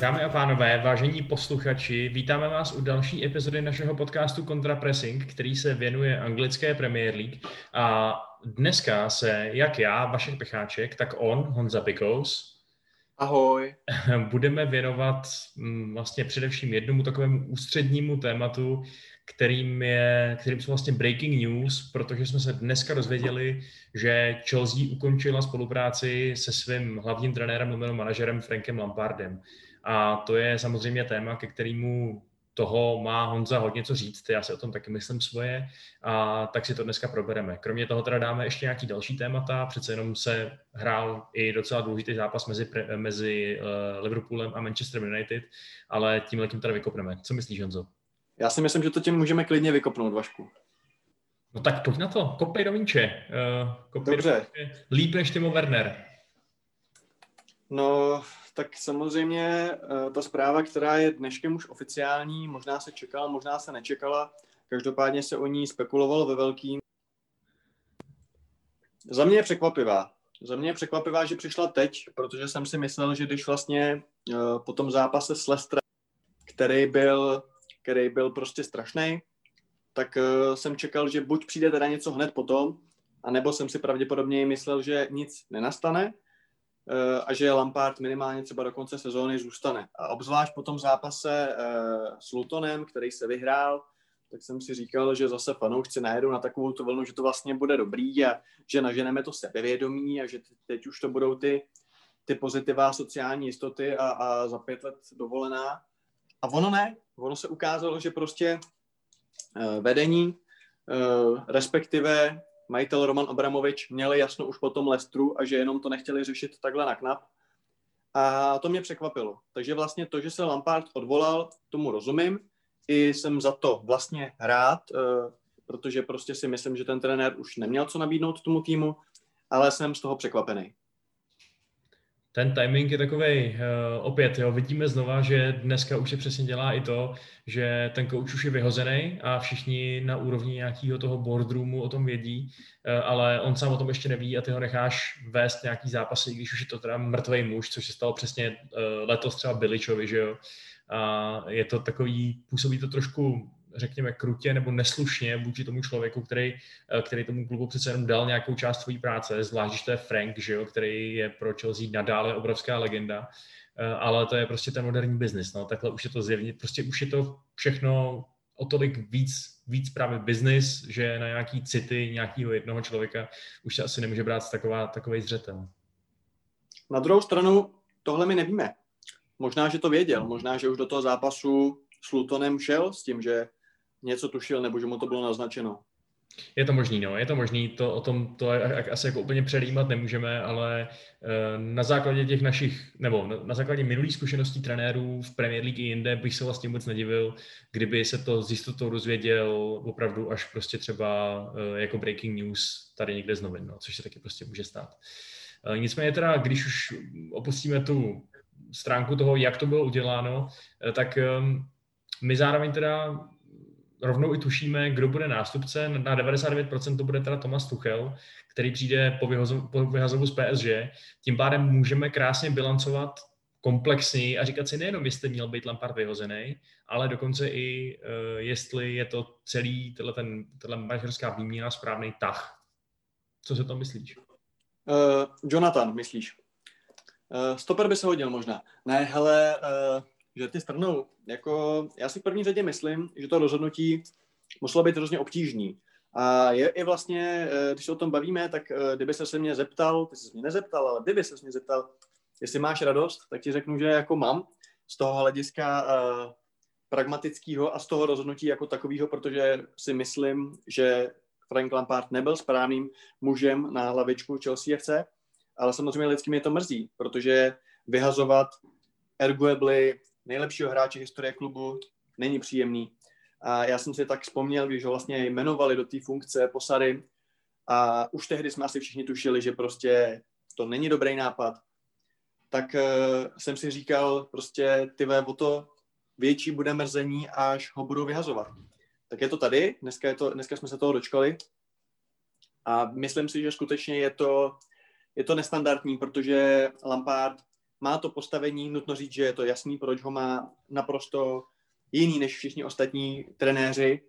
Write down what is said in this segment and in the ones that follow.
Dámy a pánové, vážení posluchači, vítáme vás u další epizody našeho podcastu Contrapressing, který se věnuje anglické Premier League. A dneska se jak já, Vašek Pecháček, tak on, Honza Pikous, Ahoj. Budeme věnovat mm, vlastně především jednomu takovému ústřednímu tématu, kterým, je, kterým jsou vlastně breaking news, protože jsme se dneska dozvěděli, že Chelsea ukončila spolupráci se svým hlavním trenérem, nebo manažerem Frankem Lampardem. A to je samozřejmě téma, ke kterému toho má Honza hodně co říct, já si o tom taky myslím svoje, a tak si to dneska probereme. Kromě toho teda dáme ještě nějaký další témata, přece jenom se hrál i docela důležitý zápas mezi, mezi uh, Liverpoolem a Manchester United, ale tím letím teda vykopneme. Co myslíš, Honzo? Já si myslím, že to tím můžeme klidně vykopnout, Vašku. No tak pojď na to, kopej do Vinče. Uh, kopej Dobře. Do vinče. Líp než Timo Werner. No, tak samozřejmě eh, ta zpráva, která je dneškem už oficiální, možná se čekala, možná se nečekala, každopádně se o ní spekulovalo ve velkým. Za mě je překvapivá. Za mě je překvapivá, že přišla teď, protože jsem si myslel, že když vlastně eh, po tom zápase s Lestrem, který byl, který byl prostě strašný, tak eh, jsem čekal, že buď přijde teda něco hned potom, anebo jsem si pravděpodobně myslel, že nic nenastane, a že Lampard minimálně třeba do konce sezóny zůstane. A obzvlášť po tom zápase eh, s Lutonem, který se vyhrál, tak jsem si říkal, že zase fanoušci najedou na takovou tu vlnu, že to vlastně bude dobrý a že naženeme to sebevědomí a že teď už to budou ty, ty pozitiva sociální jistoty a, a za pět let dovolená. A ono ne, ono se ukázalo, že prostě uh, vedení, respektive majitel Roman Abramovič měli jasno už po tom Lestru a že jenom to nechtěli řešit takhle na knap. A to mě překvapilo. Takže vlastně to, že se Lampard odvolal, tomu rozumím. I jsem za to vlastně rád, eh, protože prostě si myslím, že ten trenér už neměl co nabídnout tomu týmu, ale jsem z toho překvapený ten timing je takový uh, opět, jo, vidíme znova, že dneska už se přesně dělá i to, že ten coach už je vyhozený a všichni na úrovni nějakého toho boardroomu o tom vědí, uh, ale on sám o tom ještě neví a ty ho necháš vést nějaký zápasy, když už je to teda mrtvý muž, což se stalo přesně uh, letos třeba Biličovi, že jo. A je to takový, působí to trošku řekněme, krutě nebo neslušně vůči tomu člověku, který, eh, který tomu klubu přece jenom dal nějakou část své práce, zvlášť, když to je Frank, že jo, který je pro Chelsea nadále obrovská legenda, eh, ale to je prostě ten moderní biznis, no, takhle už je to zjevně, prostě už je to všechno o tolik víc, víc právě biznis, že na nějaký city nějakého jednoho člověka už se asi nemůže brát taková, takový zřetel. Na druhou stranu, tohle my nevíme. Možná, že to věděl, možná, že už do toho zápasu s Lutonem šel s tím, že něco tušil, nebo že mu to bylo naznačeno. Je to možný, no, je to možný, to o tom to asi jako úplně předjímat nemůžeme, ale eh, na základě těch našich, nebo na základě minulých zkušeností trenérů v Premier League i jinde bych se vlastně vůbec nedivil, kdyby se to s jistotou dozvěděl opravdu až prostě třeba eh, jako breaking news tady někde z novin, no, což se taky prostě může stát. Eh, nicméně teda, když už opustíme tu stránku toho, jak to bylo uděláno, tak my zároveň teda rovnou i tušíme, kdo bude nástupce. Na 99% to bude teda Thomas Tuchel, který přijde po, vyhozu, po vyhazovu z PSG. Tím pádem můžeme krásně bilancovat komplexněji a říkat si nejenom, jestli měl být Lampard vyhozený, ale dokonce i uh, jestli je to celý, tenhle, ten, výměna správný tah. Co se to myslíš? Uh, Jonathan, myslíš? Uh, stoper by se hodil možná. Ne, hele, uh, že ty stranou, jako já si v první řadě myslím, že to rozhodnutí muselo být hrozně obtížný. A je i vlastně, eh, když se o tom bavíme, tak eh, kdyby se mě zeptal, ty jsi mě nezeptal, ale kdyby se mě zeptal, jestli máš radost, tak ti řeknu, že jako mám z toho hlediska uh, pragmatického a z toho rozhodnutí jako takového, protože si myslím, že Frank Lampard nebyl správným mužem na hlavičku Chelsea FC, ale samozřejmě lidsky mě to mrzí, protože vyhazovat arguably nejlepšího hráče historie klubu, není příjemný. A já jsem si tak vzpomněl, když ho vlastně jmenovali do té funkce posady a už tehdy jsme asi všichni tušili, že prostě to není dobrý nápad, tak uh, jsem si říkal prostě ty o to větší bude mrzení, až ho budou vyhazovat. Tak je to tady, dneska, je to, dneska jsme se toho dočkali a myslím si, že skutečně je to, je to nestandardní, protože Lampard má to postavení, nutno říct, že je to jasný, proč ho má naprosto jiný než všichni ostatní trenéři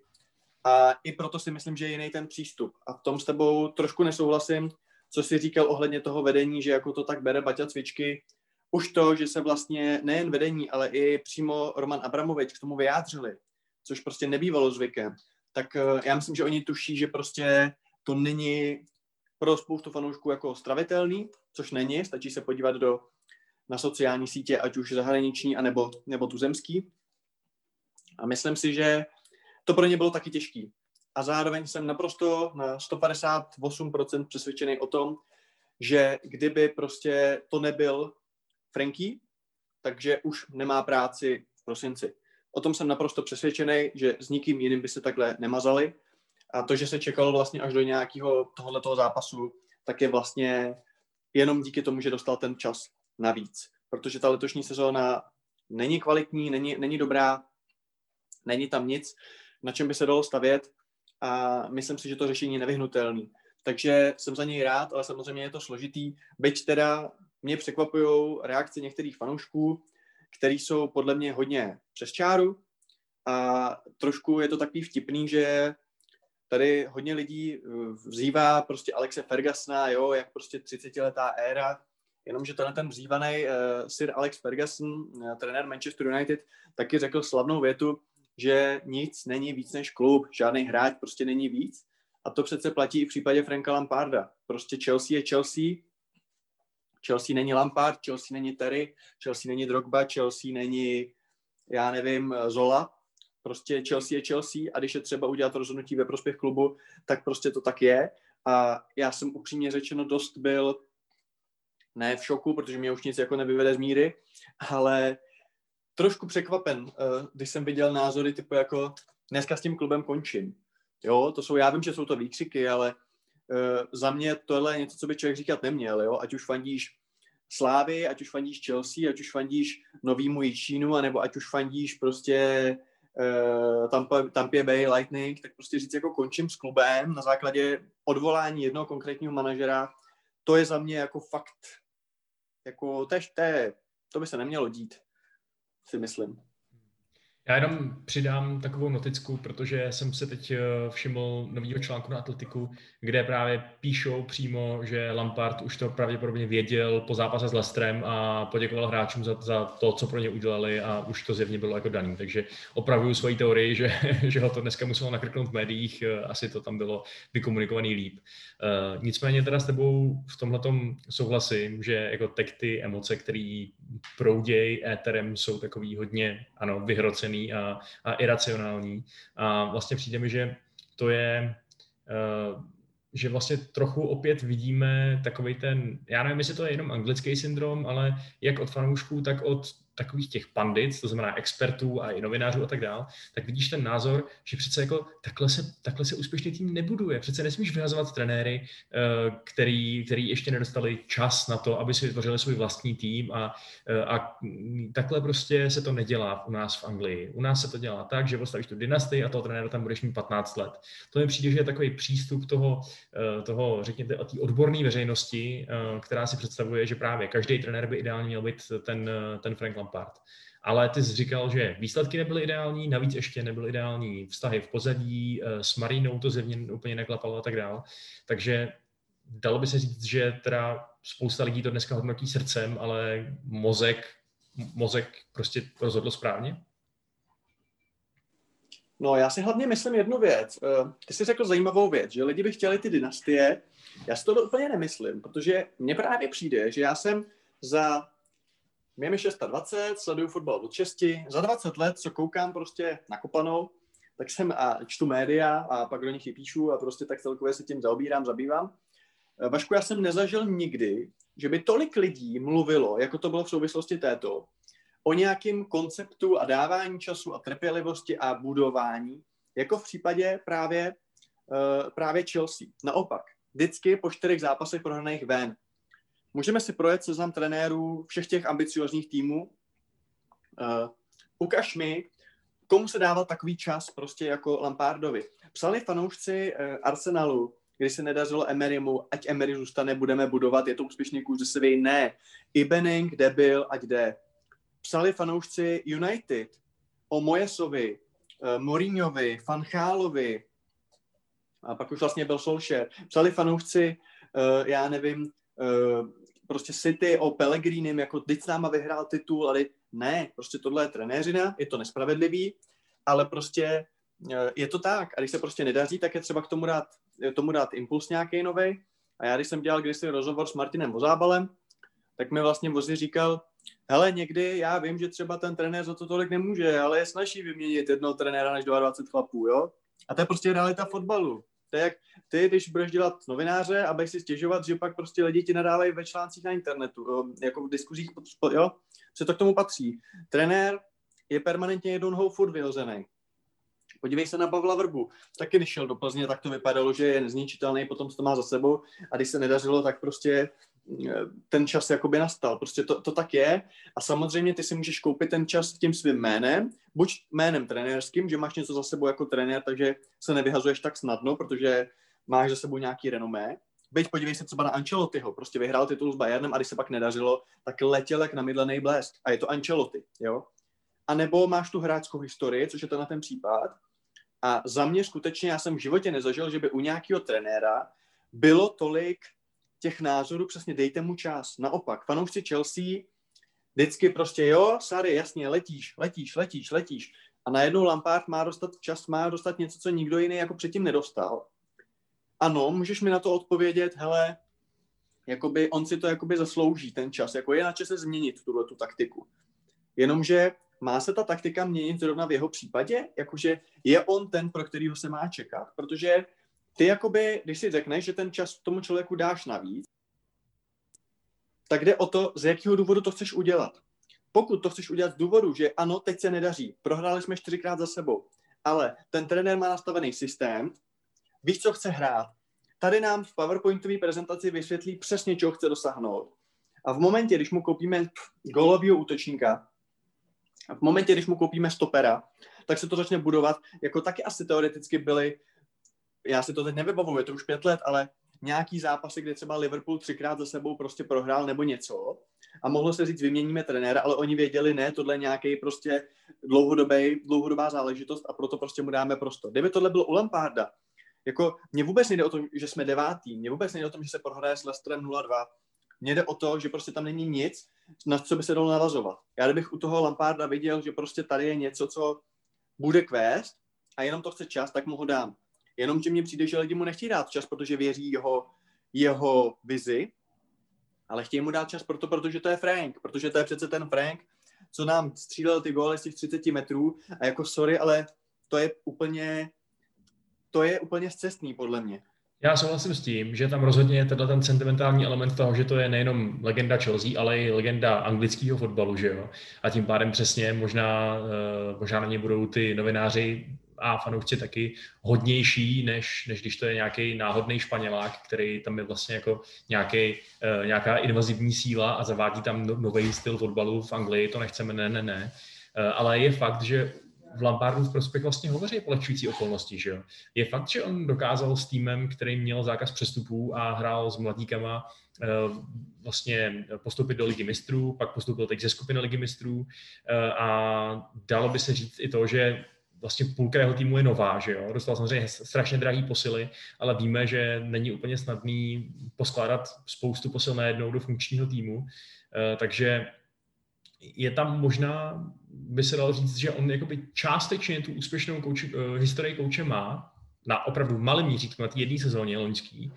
a i proto si myslím, že je jiný ten přístup. A v tom s tebou trošku nesouhlasím, co jsi říkal ohledně toho vedení, že jako to tak bere Baťa cvičky. Už to, že se vlastně nejen vedení, ale i přímo Roman Abramovič k tomu vyjádřili, což prostě nebývalo zvykem, tak eh, já myslím, že oni tuší, že prostě to není pro spoustu fanoušků jako stravitelný, což není, stačí se podívat do, na sociální sítě, ať už zahraniční, anebo, nebo tuzemský. A myslím si, že to pro ně bylo taky těžký. A zároveň jsem naprosto na 158% přesvědčený o tom, že kdyby prostě to nebyl Franky, takže už nemá práci v prosinci. O tom jsem naprosto přesvědčený, že s nikým jiným by se takhle nemazali. A to, že se čekalo vlastně až do nějakého tohoto zápasu, tak je vlastně jenom díky tomu, že dostal ten čas navíc. Protože ta letošní sezóna není kvalitní, není, není dobrá, není tam nic, na čem by se dalo stavět a myslím si, že to řešení je nevyhnutelné. Takže jsem za něj rád, ale samozřejmě je to složitý. Byť teda mě překvapují reakce některých fanoušků, který jsou podle mě hodně přes čáru a trošku je to takový vtipný, že tady hodně lidí vzývá prostě Alexe Fergusona, jo, jak prostě 30-letá éra, jenomže tenhle ten vzývaný uh, Sir Alex Ferguson, uh, trenér Manchester United, taky řekl slavnou větu, že nic není víc než klub, žádný hráč prostě není víc. A to přece platí i v případě Franka Lamparda. Prostě Chelsea je Chelsea, Chelsea není Lampard, Chelsea není Terry, Chelsea není Drogba, Chelsea není, já nevím, Zola. Prostě Chelsea je Chelsea a když je třeba udělat rozhodnutí ve prospěch klubu, tak prostě to tak je. A já jsem upřímně řečeno dost byl ne v šoku, protože mě už nic jako nevyvede z míry, ale trošku překvapen, uh, když jsem viděl názory typu jako dneska s tím klubem končím. Jo, to jsou, já vím, že jsou to výkřiky, ale uh, za mě tohle je něco, co by člověk říkat neměl, jo, ať už fandíš Slávy, ať už fandíš Chelsea, ať už fandíš novýmu Jičínu, anebo ať už fandíš prostě uh, Tampa, Tampa Bay Lightning, tak prostě říct jako končím s klubem na základě odvolání jednoho konkrétního manažera, to je za mě jako fakt, jako je, to, je, to by se nemělo dít si myslím. Já jenom přidám takovou noticku, protože jsem se teď eh, všiml novýho článku na Atletiku, kde právě píšou přímo, že Lampard už to pravděpodobně věděl po zápase s Lestrem a poděkoval hráčům za, za to, co pro ně udělali a už to zjevně bylo jako daný. Takže opravuju svoji teorii, že, že ho to dneska muselo nakrknout v médiích, eh, asi to tam bylo vykomunikovaný líp. Uh, nicméně teda s tebou v tomhle souhlasím, že jako tak ty emoce, které prouděj éterem, jsou takový hodně, ano, vyhrocený zmatený a, a iracionální. A vlastně přijde mi, že to je, uh, že vlastně trochu opět vidíme takový ten, já nevím, jestli to je jenom anglický syndrom, ale jak od fanoušků, tak od takových těch pandit, to znamená expertů a i novinářů a tak dál, tak vidíš ten názor, že přece jako takhle se, takhle se úspěšný tým nebuduje. Přece nesmíš vyhazovat trenéry, eh, který, který ještě nedostali čas na to, aby si vytvořili svůj vlastní tým a, eh, a takhle prostě se to nedělá u nás v Anglii. U nás se to dělá tak, že postavíš tu dynastii a toho trenéra tam budeš mít 15 let. To mi přijde, že je takový přístup toho, eh, toho řekněte, odborné veřejnosti, která si představuje, že právě každý trenér by ideálně měl být ten, ten Frank Lampard Lampard. Ale ty jsi říkal, že výsledky nebyly ideální, navíc ještě nebyly ideální vztahy v pozadí, eh, s Marinou to zevně úplně neklapalo a tak dále. Takže dalo by se říct, že teda spousta lidí to dneska hodnotí srdcem, ale mozek, mozek prostě rozhodl správně? No, já si hlavně myslím jednu věc. Eh, ty jsi řekl zajímavou věc, že lidi by chtěli ty dynastie. Já si to úplně nemyslím, protože mně právě přijde, že já jsem za mě mi 620, sleduju fotbal od 6, za 20 let, co koukám prostě na kopanou, tak jsem a čtu média a pak do nich i píšu a prostě tak celkově se tím zaobírám, zabývám. Eh, Vašku, já jsem nezažil nikdy, že by tolik lidí mluvilo, jako to bylo v souvislosti této, o nějakém konceptu a dávání času a trpělivosti a budování jako v případě právě, uh, právě Chelsea. Naopak, vždycky po čtyřech zápasech prohraných ven. Můžeme si projet seznam trenérů všech těch ambiciozních týmů. Uh, ukaž mi, komu se dával takový čas prostě jako Lampardovi. Psali fanoušci uh, Arsenalu, když se nedařilo Emerymu, ať Emery zůstane, budeme budovat, je to úspěšný kurz ze Sevilla, ne. Ibening, debil, ať jde. Psali fanoušci United o Mojesovi, uh, Mourinhovi, Fanchálovi, a pak už vlastně byl Solskjaer. Psali fanoušci, uh, já nevím, prostě City o Pellegrinim, jako teď s náma vyhrál titul, ale ne, prostě tohle je trenéřina, je to nespravedlivý, ale prostě je to tak. A když se prostě nedaří, tak je třeba k tomu dát, tomu dát impuls nějaký nový. A já, když jsem dělal kdysi rozhovor s Martinem Vozábalem, tak mi vlastně Vozi říkal, hele, někdy já vím, že třeba ten trenér za to tolik nemůže, ale je snaží vyměnit jednoho trenéra než 22 chlapů, jo? A to je prostě realita fotbalu. To je jak ty, když budeš dělat novináře a budeš si stěžovat, že pak prostě lidi ti nadávají ve článcích na internetu, jako v diskuzích, jo? Co to k tomu patří. Trenér je permanentně jednou furt vyhozený. Podívej se na Pavla Vrbu. Taky když šel do Plzně, tak to vypadalo, že je nezničitelný, potom to má za sebou a když se nedařilo, tak prostě ten čas jakoby nastal. Prostě to, to tak je a samozřejmě ty si můžeš koupit ten čas tím svým jménem, buď jménem trenérským, že máš něco za sebou jako trenér, takže se nevyhazuješ tak snadno, protože máš za sebou nějaký renomé. Byť podívej se třeba na Ancelottiho, prostě vyhrál titul s Bayernem a když se pak nedařilo, tak letěl jak namydlený blesk. A je to Ancelotti, jo? A nebo máš tu hráčskou historii, což je to na ten případ, a za mě skutečně, já jsem v životě nezažil, že by u nějakého trenéra bylo tolik těch názorů, přesně dejte mu čas. Naopak, fanoušci Chelsea vždycky prostě, jo, Sary, jasně, letíš, letíš, letíš, letíš. A najednou Lampard má dostat čas, má dostat něco, co nikdo jiný jako předtím nedostal. Ano, můžeš mi na to odpovědět, hele, jakoby on si to jakoby zaslouží, ten čas, jako je na čase změnit tuhle tu taktiku. Jenomže má se ta taktika měnit zrovna v jeho případě? Jakože je on ten, pro kterýho se má čekat? Protože ty jakoby, když si řekneš, že ten čas tomu člověku dáš navíc, tak jde o to, z jakého důvodu to chceš udělat. Pokud to chceš udělat z důvodu, že ano, teď se nedaří, prohráli jsme čtyřikrát za sebou, ale ten trenér má nastavený systém, víš, co chce hrát. Tady nám v PowerPointové prezentaci vysvětlí přesně, čeho chce dosáhnout. A v momentě, když mu koupíme golového útočníka, v momentě, když mu koupíme stopera, tak se to začne budovat, jako taky asi teoreticky byly, já si to teď nevybavuju, je to už pět let, ale nějaký zápasy, kde třeba Liverpool třikrát za sebou prostě prohrál nebo něco a mohlo se říct, vyměníme trenéra, ale oni věděli, ne, tohle je nějaký prostě dlouhodobý, dlouhodobá záležitost a proto prostě mu dáme prostor. Kdyby tohle bylo u Lamparda, jako mně vůbec nejde o tom, že jsme devátý, mně vůbec nejde o tom, že se prohraje s Leicesterem 0-2, mně jde o to, že prostě tam není nic, na co by se dalo navazovat. Já bych u toho Lamparda viděl, že prostě tady je něco, co bude kvést a jenom to chce čas, tak mu ho dám. Jenom že mně přijde, že lidi mu nechtějí dát čas, protože věří jeho, jeho vizi, ale chtějí mu dát čas proto, protože to je Frank, protože to je přece ten Frank, co nám střílel ty góly z těch 30 metrů a jako sorry, ale to je úplně to je úplně zcestný podle mě. Já souhlasím s tím, že tam rozhodně je teda ten sentimentální element toho, že to je nejenom legenda Chelsea, ale i legenda anglického fotbalu, že jo. A tím pádem přesně možná, eh, možná na ně budou ty novináři a fanoušci taky hodnější, než, než když to je nějaký náhodný španělák, který tam je vlastně jako nějaký, uh, nějaká invazivní síla a zavádí tam no, nový styl fotbalu v Anglii, to nechceme, ne, ne, ne. Uh, ale je fakt, že v Lampardův prospěch vlastně hovoří polehčující okolnosti. Že jo? Je fakt, že on dokázal s týmem, který měl zákaz přestupů a hrál s mladíkama, eh, vlastně postoupit do ligy mistrů, pak postoupil teď ze skupiny ligy mistrů eh, a dalo by se říct i to, že vlastně půlka jeho týmu je nová, že jo? Dostal samozřejmě strašně drahý posily, ale víme, že není úplně snadný poskládat spoustu posil najednou do funkčního týmu, eh, takže je tam možná, by se dalo říct, že on jakoby částečně tu úspěšnou kouč, uh, historii kouče má, na opravdu malém měřítku, na té jedné sezóně loňský, uh,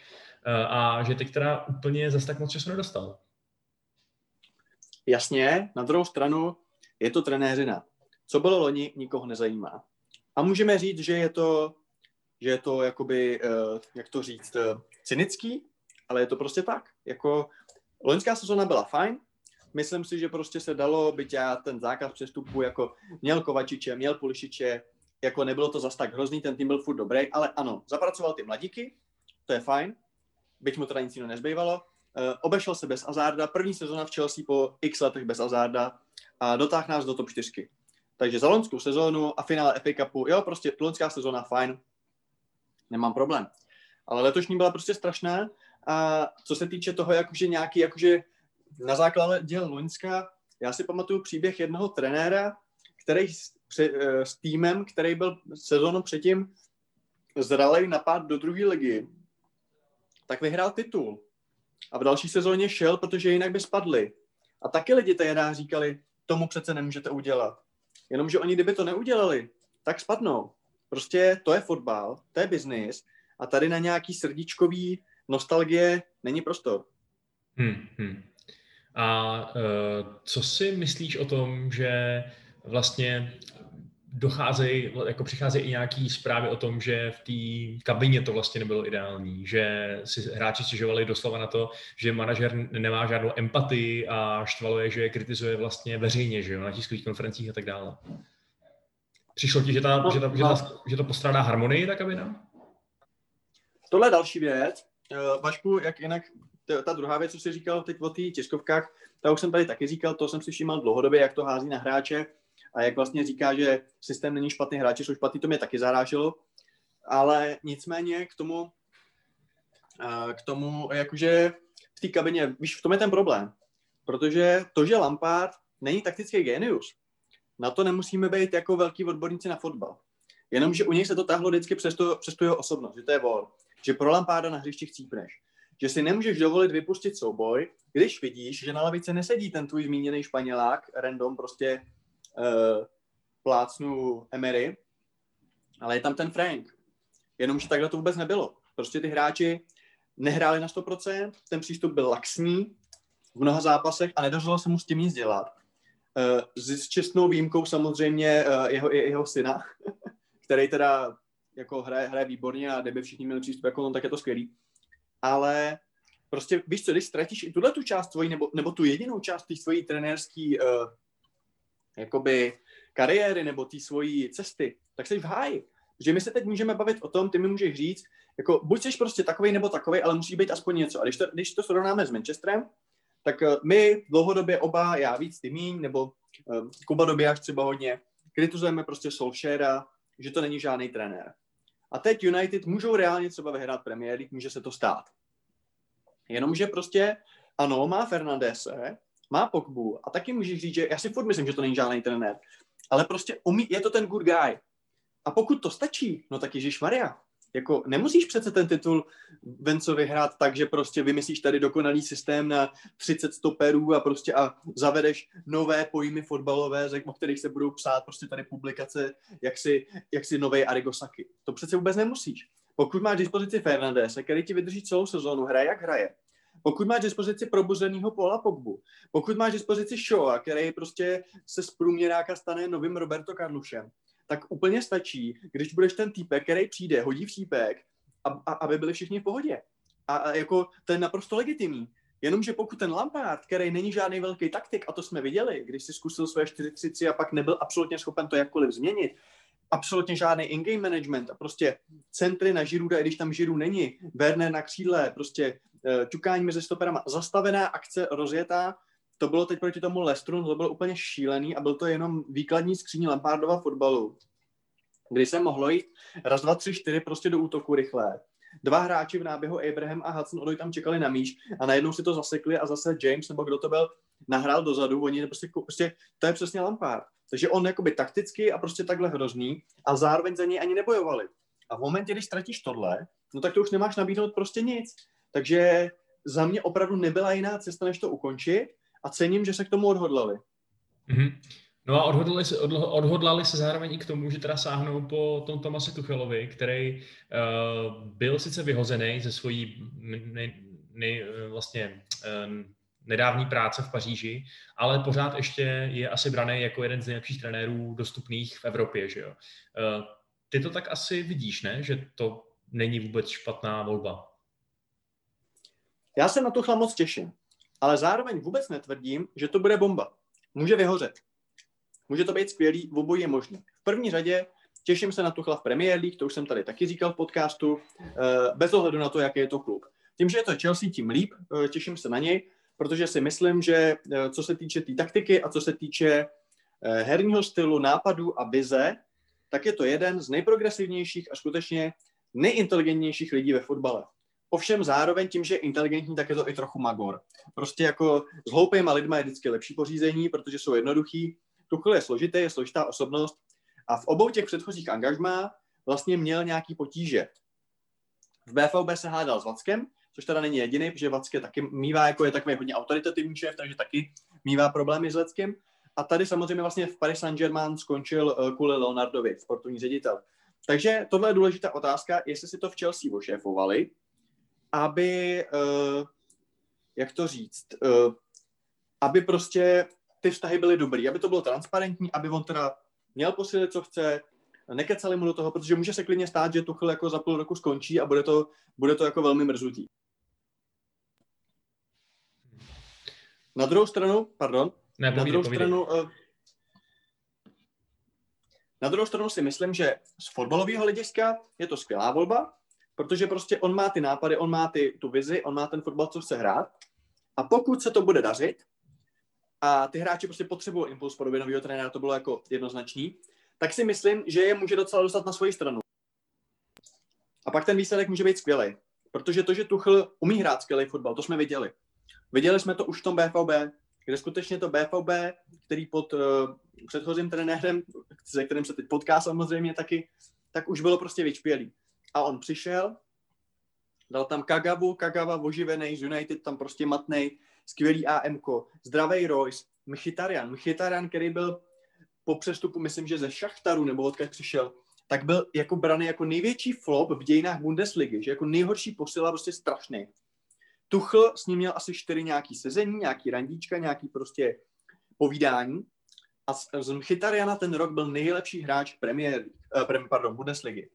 a že teď teda úplně zase tak moc času nedostal. Jasně, na druhou stranu je to trenéřina. Co bylo loni, nikoho nezajímá. A můžeme říct, že je to, že je to jakoby, uh, jak to říct, uh, cynický, ale je to prostě tak. Jako loňská sezóna byla fajn, myslím si, že prostě se dalo, byť já ten zákaz přestupu jako měl Kovačiče, měl Pulišiče, jako nebylo to zas tak hrozný, ten tým byl furt dobrý, ale ano, zapracoval ty mladíky, to je fajn, byť mu teda nic jiného nezbývalo. Uh, obešel se bez Azarda, první sezona v Chelsea po x letech bez Azarda a dotáhl nás do top 4. Takže za loňskou sezónu a finále FA Cupu, jo, prostě loňská sezóna, fajn, nemám problém. Ale letošní byla prostě strašná a co se týče toho, jakože nějaký, jakože na základě Loňska, já si pamatuju příběh jednoho trenéra, který s, eh, s týmem, který byl sezónu předtím zralej napad do druhé ligy, tak vyhrál titul. A v další sezóně šel, protože jinak by spadli. A taky lidi tehdy říkali, tomu přece nemůžete udělat. Jenomže oni, kdyby to neudělali, tak spadnou. Prostě to je fotbal, to je biznis a tady na nějaký srdíčkový nostalgie není prostor. Hmm, hmm. A uh, co si myslíš o tom, že vlastně docházejí, jako přicházejí i nějaký zprávy o tom, že v té kabině to vlastně nebylo ideální, že si hráči stěžovali doslova na to, že manažer nemá žádnou empatii a štvalo je, že je kritizuje vlastně veřejně, že jo, na tiskových konferencích a tak dále. Přišlo ti, že, ta, no, že, ta, že, ta, no. že to postrádá harmonii, ta kabina? Tohle je další věc. Uh, Vašku, jak jinak ta druhá věc, co jsi říkal teď o té tiskovkách, ta už jsem tady taky říkal, to jsem si všímal dlouhodobě, jak to hází na hráče a jak vlastně říká, že systém není špatný, hráči jsou špatný, to mě taky zaráželo. Ale nicméně k tomu, k tomu, jakože v té kabině, víš, v tom je ten problém. Protože to, že Lampard není taktický genius, na to nemusíme být jako velký odborníci na fotbal. Jenomže u něj se to tahlo vždycky přes, to, přes tu jeho osobnost, že to je vol. Že pro Lampáda na hřišti chcípneš že si nemůžeš dovolit vypustit souboj, když vidíš, že na lavice nesedí ten tvůj zmíněný Španělák, random prostě uh, plácnu Emery, ale je tam ten Frank. Jenomže takhle to vůbec nebylo. Prostě ty hráči nehráli na 100%, ten přístup byl laxní v mnoha zápasech a nedařilo se mu s tím nic dělat. Uh, s čestnou výjimkou samozřejmě uh, jeho, jeho syna, který teda jako hraje, hraje výborně a kdyby všichni měli přístup jako on, tak je to skvělý ale prostě víš co, když ztratíš i tuhle tu část tvojí, nebo, nebo tu jedinou část té svojí trenérský uh, jakoby kariéry nebo té svojí cesty, tak jsi v háji. Že my se teď můžeme bavit o tom, ty mi můžeš říct, jako buď jsi prostě takový nebo takový, ale musí být aspoň něco. A když to, když to srovnáme s Manchesterem, tak uh, my dlouhodobě oba, já víc, ty míň, nebo uh, Kuba Dobijáš třeba hodně, kritizujeme prostě Solskjaera, že to není žádný trenér. A teď United můžou reálně třeba vyhrát Premier League, může se to stát. Jenomže prostě, ano, má Fernandese, má Pogbu a taky můžeš říct, že já si furt myslím, že to není žádný trenér, ale prostě umí, je to ten good guy. A pokud to stačí, no tak Ježíš Maria, jako nemusíš přece ten titul Venco vyhrát tak, že prostě vymyslíš tady dokonalý systém na 30 stoperů a prostě a zavedeš nové pojmy fotbalové, o kterých se budou psát prostě tady publikace, jak si, jak si nový Arigosaki. To přece vůbec nemusíš. Pokud máš dispozici Fernandez, který ti vydrží celou sezónu, hraje jak hraje, pokud máš dispozici probuzeného Paula Pogbu, pokud máš dispozici Shoa, který prostě se z průměráka stane novým Roberto Carlušem, tak úplně stačí, když budeš ten týpek, který přijde, hodí všípek, a, a, aby byli všichni v pohodě. A, a jako to je naprosto legitimní. Jenomže pokud ten Lampard, který není žádný velký taktik, a to jsme viděli, když si zkusil své 4 a pak nebyl absolutně schopen to jakkoliv změnit, absolutně žádný in-game management a prostě centry na Žiruda, i když tam Žiru není, Werner na křídle, prostě uh, ťukání mezi stoperama, zastavená akce rozjetá, to bylo teď proti tomu Lestru, to bylo úplně šílený a byl to jenom výkladní skříň Lampardova fotbalu, kdy se mohlo jít raz, dva, tři, čtyři prostě do útoku rychle. Dva hráči v náběhu Abraham a Hudson Odoj tam čekali na míč a najednou si to zasekli a zase James, nebo kdo to byl, nahrál dozadu, oni prostě, prostě to je přesně Lampard. Takže on jakoby takticky a prostě takhle hrozný a zároveň za něj ani nebojovali. A v momentě, když ztratíš tohle, no tak to už nemáš nabídnout prostě nic. Takže za mě opravdu nebyla jiná cesta, než to ukončit a cením, že se k tomu odhodlali. Mm-hmm. No a odhodlali se, odhodlali se zároveň i k tomu, že teda sáhnou po tom Tomasi Tuchelovi, který uh, byl sice vyhozený ze svojí ne, ne, vlastně uh, nedávní práce v Paříži, ale pořád ještě je asi braný jako jeden z nejlepších trenérů dostupných v Evropě. Že jo? Uh, ty to tak asi vidíš, ne? Že to není vůbec špatná volba. Já se na to moc těším ale zároveň vůbec netvrdím, že to bude bomba. Může vyhořet. Může to být skvělý, v obojí je možné. V první řadě Těším se na Tuchla v Premier League, to už jsem tady taky říkal v podcastu, eh, bez ohledu na to, jaký je to klub. Tím, že je to Chelsea, tím líp, eh, těším se na něj, protože si myslím, že co se týče té tý taktiky a co se týče herního stylu, nápadů a vize, tak je to jeden z nejprogresivnějších a skutečně nejinteligentnějších lidí ve fotbale. Ovšem zároveň tím, že je inteligentní, tak je to i trochu magor. Prostě jako s hloupýma lidma je vždycky lepší pořízení, protože jsou jednoduchý. Tuchel je složitý, je složitá osobnost a v obou těch předchozích angažmá vlastně měl nějaký potíže. V BVB se hádal s Vackem, což teda není jediný, protože Vacké taky mývá, jako je takový hodně autoritativní šéf, takže taky mývá problémy s Leckem. A tady samozřejmě vlastně v Paris Saint-Germain skončil eh, kvůli Leonardovi, sportovní ředitel. Takže tohle je důležitá otázka, jestli si to v Chelsea ošéfovali, aby, uh, jak to říct, uh, aby prostě ty vztahy byly dobrý, aby to bylo transparentní, aby on teda měl posílit, co chce, nekecali mu do toho, protože může se klidně stát, že Tuchel jako za půl roku skončí a bude to, bude to jako velmi mrzutý. Na druhou stranu, pardon, ne, povídej, na druhou povídej. stranu, uh, na druhou stranu si myslím, že z fotbalového hlediska je to skvělá volba, protože prostě on má ty nápady, on má ty, tu vizi, on má ten fotbal, co chce hrát. A pokud se to bude dařit, a ty hráči prostě potřebují impuls podobě nového trenéra, to bylo jako jednoznačný, tak si myslím, že je může docela dostat na svoji stranu. A pak ten výsledek může být skvělý. Protože to, že Tuchl umí hrát skvělý fotbal, to jsme viděli. Viděli jsme to už v tom BVB, kde skutečně to BVB, který pod uh, předchozím trenérem, se kterým se teď potká samozřejmě taky, tak už bylo prostě vyčpělý. A on přišel, dal tam Kagavu, Kagava oživený z United, tam prostě matnej, skvělý AMK, zdravý Royce, Mchitarian, Mchitarian, který byl po přestupu, myslím, že ze Šachtaru, nebo odkud přišel, tak byl jako braný jako největší flop v dějinách Bundesligy, že jako nejhorší posila, prostě strašný. Tuchl s ním měl asi čtyři nějaký sezení, nějaký randíčka, nějaký prostě povídání. A z Mchitariana ten rok byl nejlepší hráč Premier, uh, pardon, Bundesligy.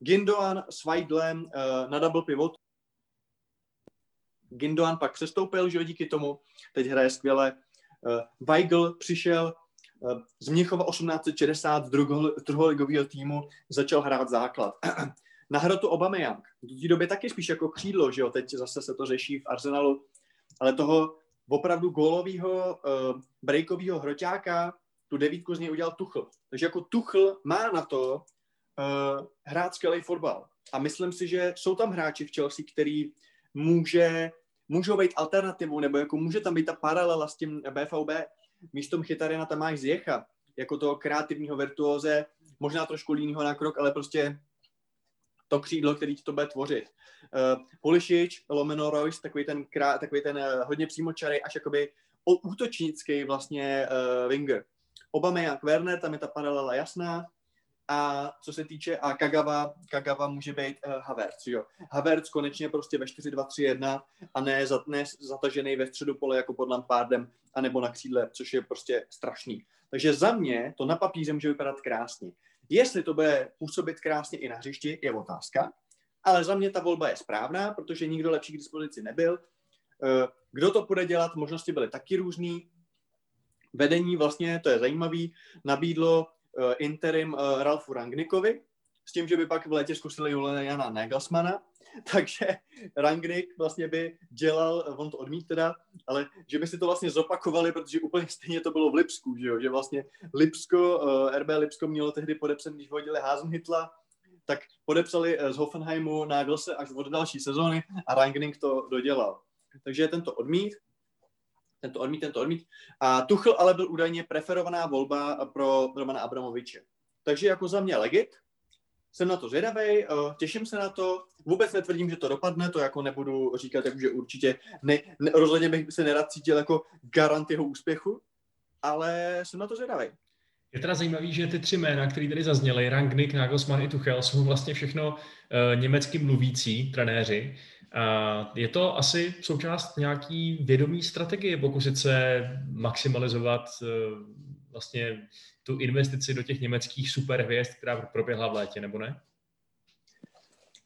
Gindoan s Weiglem uh, na double pivot. Gindoan pak přestoupil, že jo, díky tomu. Teď hraje skvěle. Uh, Weigl přišel uh, z Mnichova 1860 z druholigového týmu, začal hrát základ. na hrotu Obameyang. Do té doby taky spíš jako křídlo, že jo, teď zase se to řeší v Arsenalu, ale toho opravdu gólového uh, breakového hroťáka, tu devítku z něj udělal Tuchl. Takže jako Tuchl má na to uh, hrát skvělý fotbal. A myslím si, že jsou tam hráči v Chelsea, který může, můžou být alternativou, nebo jako může tam být ta paralela s tím BVB. Místo Mchytarina tam máš Zjecha, jako toho kreativního virtuóze, možná trošku línýho na krok, ale prostě to křídlo, který ti to bude tvořit. Uh, Pulišič, Lomeno Royce, takový ten, krá, takový ten uh, hodně přímočarý, až jakoby útočnický vlastně uh, winger. jak Werner, tam je ta paralela jasná. A co se týče, a Kagawa, Kagawa může být uh, Havertz, jo. Havertz konečně prostě ve 4-2-3-1 a ne, za, ne zatažený ve středu pole jako pod Lampardem, anebo na křídle, což je prostě strašný. Takže za mě to na papíře může vypadat krásně. Jestli to bude působit krásně i na hřišti, je otázka, ale za mě ta volba je správná, protože nikdo lepší k dispozici nebyl. Eh, kdo to bude dělat, možnosti byly taky různý. Vedení vlastně, to je zajímavý, nabídlo interim eh, Ralfu Rangnikovi, s tím, že by pak v létě zkusili Juliana Nagelsmana, takže Rangnick vlastně by dělal, on to odmít teda, ale že by si to vlastně zopakovali, protože úplně stejně to bylo v Lipsku, že, jo? že vlastně Lipsko, RB Lipsko mělo tehdy podepsat, když vodili Hasenhitla, tak podepsali z Hoffenheimu Nagelse až od další sezóny a Rangnick to dodělal. Takže tento odmít, tento odmít, tento odmít. A Tuchl ale byl údajně preferovaná volba pro Romana Abramoviče. Takže jako za mě legit, jsem na to zvědavý, těším se na to. Vůbec netvrdím, že to dopadne, to jako nebudu říkat, jako, že určitě ne, ne, rozhodně bych se nerad cítil jako garant jeho úspěchu, ale jsem na to zvědavý. Je teda zajímavý, že ty tři jména, které tady zazněly, Rangnick, Nagelsmann i Tuchel, jsou vlastně všechno uh, německy mluvící trenéři. Je to asi součást nějaký vědomí strategie, pokusit se maximalizovat uh, vlastně tu investici do těch německých superhvězd, která proběhla v létě, nebo ne?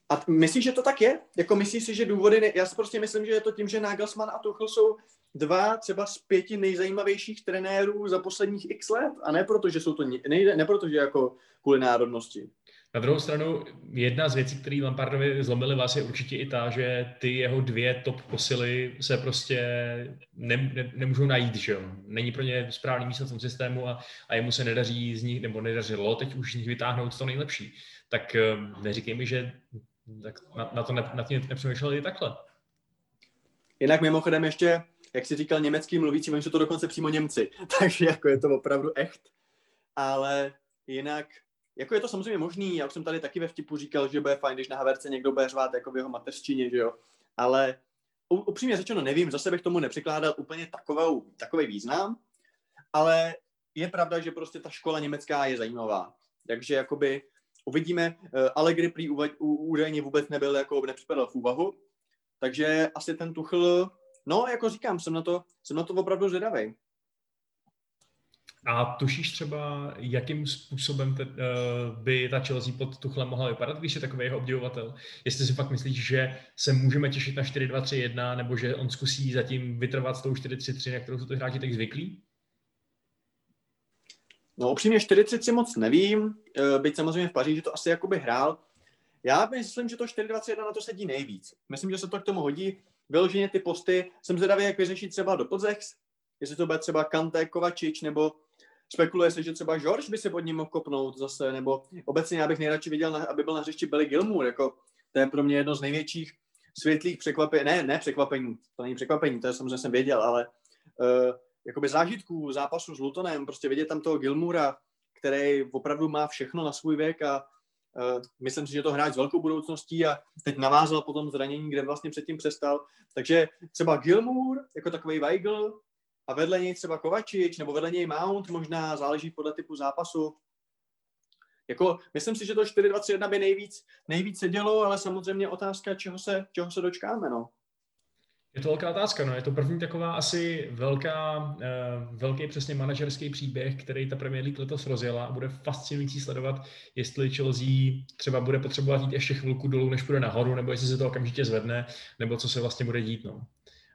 A myslíš, že to tak je? Jako myslíš si, že důvody, já si prostě myslím, že je to tím, že Nagelsmann a Tuchel jsou dva třeba z pěti nejzajímavějších trenérů za posledních x let a ne proto, že jsou to, ne, ne proto, že jako kvůli národnosti. Na druhou stranu, jedna z věcí, které Lampardovi zlomily vás, je určitě i ta, že ty jeho dvě top posily se prostě ne, ne, nemůžou najít, že jo. Není pro ně správný místo v tom systému a, a jemu se nedaří z nich, nebo nedařilo teď už z nich vytáhnout to nejlepší. Tak eh, neříkej mi, že tak na, na to ne, na tím nepřemýšleli takhle. Jinak mimochodem ještě, jak jsi říkal, německý mluvící, oni jsou to dokonce přímo Němci, takže jako je to opravdu echt. Ale jinak jako je to samozřejmě možný, já už jsem tady taky ve vtipu říkal, že bude fajn, když na Haverce někdo bude řvát jako v jeho mateřštině, že jo, ale upřímně řečeno nevím, zase bych tomu nepřikládal úplně takovou, takový význam, ale je pravda, že prostě ta škola německá je zajímavá. Takže jakoby uvidíme, eh, Allegri prý údajně vůbec nebyl, jako nepřipadal v úvahu, takže asi ten Tuchl, no jako říkám, jsem na to, jsem na to opravdu zvědavý. A tušíš třeba, jakým způsobem te, uh, by ta Chelsea pod Tuchlem mohla vypadat, když je takový jeho obdivovatel? Jestli si fakt myslíš, že se můžeme těšit na 4-2-3-1, nebo že on zkusí zatím vytrvat s tou 4-3-3, na kterou jsou to hráči teď zvyklí? No upřímně 4-3-3 moc nevím, eh, byť samozřejmě v Paříži to asi jakoby hrál. Já myslím, že to 4-2-3-1 na to sedí nejvíc. Myslím, že se to k tomu hodí. Vyloženě ty posty, jsem zvědavý, jak vyřešit třeba do podzex, jestli to bude třeba Kante, Kovačič, nebo Spekuluje se, že třeba George by se pod ním mohl kopnout zase, nebo obecně já bych nejradši viděl, aby byl na hřišti Billy Gilmour, jako to je pro mě jedno z největších světlých překvapení, ne, ne překvapení, to není překvapení, to je samozřejmě jsem věděl, ale uh, jakoby zážitků zápasu s Lutonem, prostě vidět tam toho Gilmura, který opravdu má všechno na svůj věk a uh, myslím si, že to hráč s velkou budoucností a teď navázal po tom zranění, kde vlastně předtím přestal. Takže třeba Gilmour, jako takový Weigl, a vedle něj třeba Kovačič, nebo vedle něj Mount, možná záleží podle typu zápasu. Jako, myslím si, že to 4-2-3-1 by nejvíc, nejvíc sedělo, ale samozřejmě otázka, čeho se, čeho se dočkáme, no. Je to velká otázka, no. Je to první taková asi velká, uh, velký přesně manažerský příběh, který ta Premier League letos rozjela a bude fascinující sledovat, jestli Chelsea třeba bude potřebovat jít ještě chvilku dolů, než půjde nahoru, nebo jestli se to okamžitě zvedne, nebo co se vlastně bude dít, no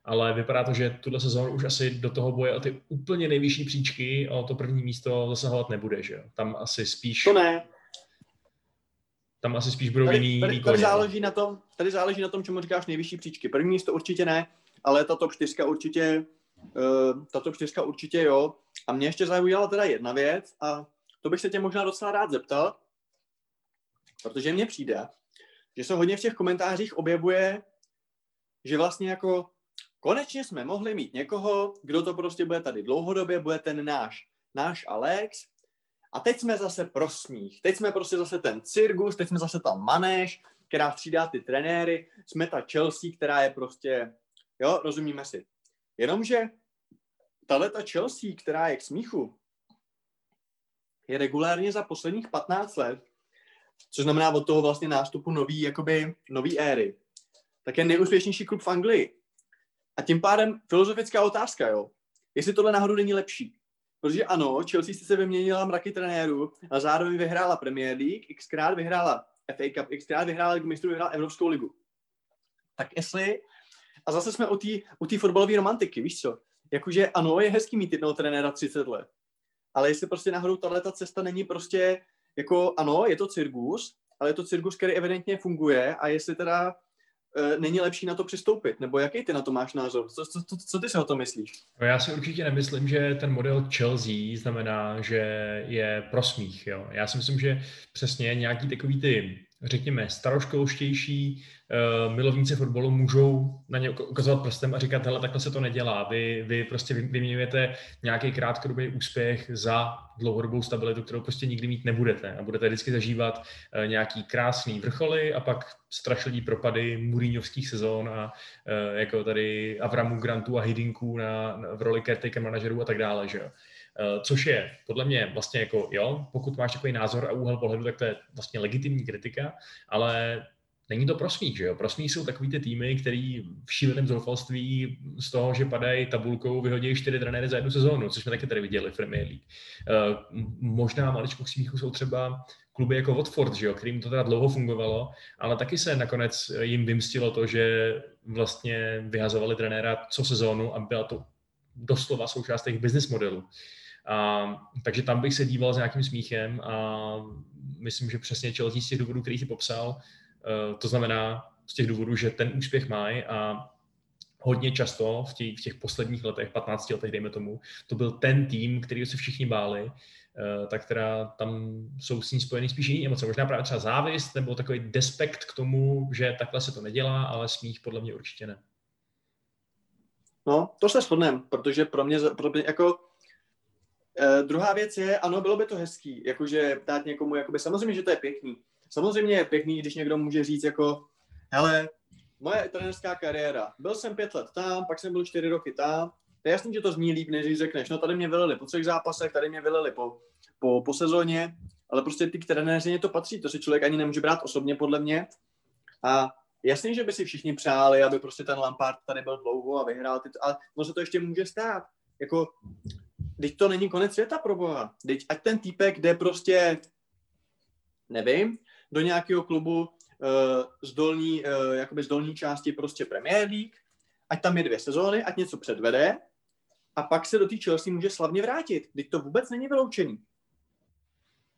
ale vypadá to, že tuhle sezónu už asi do toho boje o ty úplně nejvyšší příčky a o to první místo zasahovat nebude, že jo? Tam asi spíš... To ne. Tam asi spíš budou jiný, tady, tady, tady, záleží na tom, tady záleží na tom, čemu říkáš nejvyšší příčky. První místo určitě ne, ale ta top 4 určitě, uh, ta top 4 určitě jo. A mě ještě zaujala teda jedna věc a to bych se tě možná docela rád zeptal, protože mně přijde, že se hodně v těch komentářích objevuje, že vlastně jako konečně jsme mohli mít někoho, kdo to prostě bude tady dlouhodobě, bude ten náš, náš Alex. A teď jsme zase pro smích. Teď jsme prostě zase ten cirkus, teď jsme zase ta manéž, která střídá ty trenéry. Jsme ta Chelsea, která je prostě, jo, rozumíme si. Jenomže tahle ta Chelsea, která je k smíchu, je regulárně za posledních 15 let, což znamená od toho vlastně nástupu nový, jakoby, nový éry, tak je nejúspěšnější klub v Anglii. A tím pádem filozofická otázka, jo. Jestli tohle náhodou není lepší. Protože ano, Chelsea se vyměnila mraky trenérů a zároveň vyhrála Premier League, xkrát vyhrála FA Cup, xkrát vyhrála Ligu mistrů, vyhrála Evropskou ligu. Tak jestli, a zase jsme u té fotbalové romantiky, víš co? Jakože ano, je hezký mít jednoho trenéra 30 let, ale jestli prostě náhodou tahle ta cesta není prostě, jako ano, je to cirkus, ale je to cirkus, který evidentně funguje a jestli teda není lepší na to přistoupit? Nebo jaký ty na to máš názor? Co, co, co, co ty si o to myslíš? No já si určitě nemyslím, že ten model Chelsea znamená, že je prosmích. Jo? Já si myslím, že přesně nějaký takový ty, řekněme, staroškolštější milovníci fotbalu můžou na ně ukazovat prstem a říkat, hele, takhle se to nedělá. Vy, vy prostě vyměňujete nějaký krátkodobý úspěch za dlouhodobou stabilitu, kterou prostě nikdy mít nebudete. A budete vždycky zažívat uh, nějaký krásný vrcholy a pak strašlivý propady Mourinhovských sezón a uh, jako tady Avramu Grantu a Hidinku na, na, v roli caretaker manažerů a tak dále, že jo. Což je podle mě vlastně jako, jo, pokud máš takový názor a úhel pohledu, tak to je vlastně legitimní kritika, ale není to prosmích, že jo? Prosmích jsou takový ty týmy, který v šíleném zoufalství z toho, že padají tabulkou, vyhodí čtyři trenéry za jednu sezónu, což jsme taky tady viděli v Premier League. Uh, možná maličko smíchu jsou třeba kluby jako Watford, že jo, kterým to teda dlouho fungovalo, ale taky se nakonec jim vymstilo to, že vlastně vyhazovali trenéra co sezónu a byla to doslova součást těch business modelů. A, takže tam bych se díval s nějakým smíchem a myslím, že přesně Chelsea z těch důvodů, který si popsal, to znamená z těch důvodů, že ten úspěch mají a hodně často v těch, v těch posledních letech, 15 letech, dejme tomu, to byl ten tým, který se všichni báli, Eh, tak teda tam jsou s ní spojeny spíš jiné emoce. Možná právě třeba závist nebo takový despekt k tomu, že takhle se to nedělá, ale smích podle mě určitě ne. No, to se shodneme, protože pro mě, pro mě jako eh, druhá věc je, ano, bylo by to hezký, jakože dát někomu, jakoby, samozřejmě, že to je pěkný. Samozřejmě je pěkný, když někdo může říct jako, hele, moje trenerská kariéra, byl jsem pět let tam, pak jsem byl čtyři roky tam, to je jasný, že to zní líp, než řekneš, no tady mě vylili po třech zápasech, tady mě vylili po, po, po sezóně, ale prostě ty trenéři to patří, to si člověk ani nemůže brát osobně podle mě. A jasně, že by si všichni přáli, aby prostě ten Lampard tady byl dlouho a vyhrál ty, ale no se to ještě může stát. Jako, teď to není konec světa pro boha. Teď, ať ten týpek jde prostě, nevím, do nějakého klubu uh, z dolní, uh, jakoby z dolní části prostě Premier League, ať tam je dvě sezóny, ať něco předvede a pak se do té Chelsea může slavně vrátit. Teď to vůbec není vyloučený.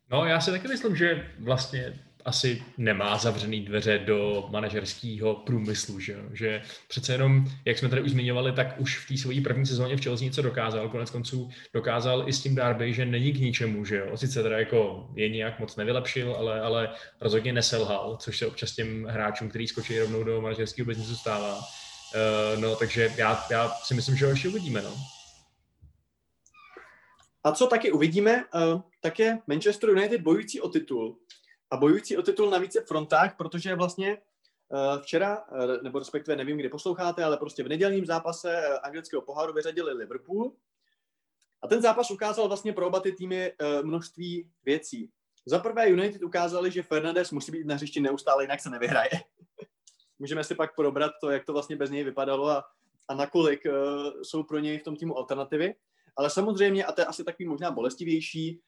No, já si taky myslím, že vlastně asi nemá zavřený dveře do manažerského průmyslu, že, že přece jenom, jak jsme tady už zmiňovali, tak už v té své první sezóně v Chelsea něco dokázal, konec konců dokázal i s tím Derby, že není k ničemu, že jo, sice teda jako je nějak moc nevylepšil, ale, ale rozhodně neselhal, což se občas těm hráčům, který skočí rovnou do manažerského biznesu stává. Uh, no, takže já, já si myslím, že ho ještě uvidíme, no. A co taky uvidíme, uh, tak je Manchester United bojující o titul. A bojující o titul na více frontách, protože vlastně uh, včera, uh, nebo respektive nevím, kdy posloucháte, ale prostě v nedělním zápase uh, anglického poháru vyřadili Liverpool. A ten zápas ukázal vlastně pro oba ty týmy množství věcí. Za prvé United ukázali, že Fernandez musí být na hřišti neustále, jinak se nevyhraje. Můžeme si pak probrat to, jak to vlastně bez něj vypadalo a, a nakolik uh, jsou pro něj v tom týmu alternativy. Ale samozřejmě, a to je asi takový možná bolestivější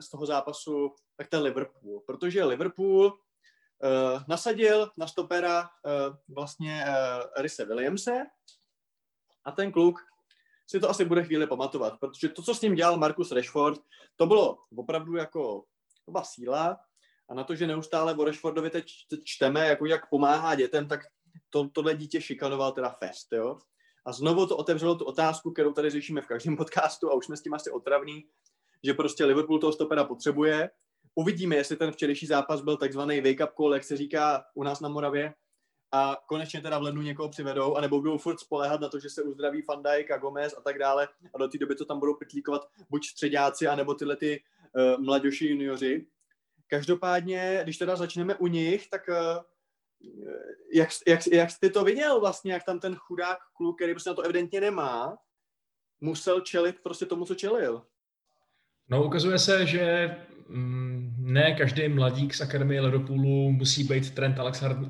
z toho zápasu, tak ten Liverpool. Protože Liverpool uh, nasadil na stopera uh, vlastně Rise Williamse a ten kluk si to asi bude chvíli pamatovat, protože to, co s ním dělal Marcus Rashford, to bylo opravdu jako to byla síla a na to, že neustále o Rashfordovi teď čteme, jako jak pomáhá dětem, tak to, tohle dítě šikanoval teda fest, jo. A znovu to otevřelo tu otázku, kterou tady řešíme v každém podcastu a už jsme s tím asi otravní, že prostě Liverpool toho stopera potřebuje. Uvidíme, jestli ten včerejší zápas byl takzvaný wake-up call, jak se říká u nás na Moravě, a konečně teda v lednu někoho přivedou, anebo budou furt spolehat na to, že se uzdraví Van Dijk a Gomez a tak dále a do té doby to tam budou pitlíkovat buď středáci, anebo tyhle ty uh, mladoši junioři. Každopádně, když teda začneme u nich, tak uh, jak, jak, jak jsi to viděl vlastně, jak tam ten chudák kluk, který prostě na to evidentně nemá, musel čelit prostě tomu, co čelil? No, ukazuje se, že mm, ne každý mladík z Akademie Liverpoolu musí být Trent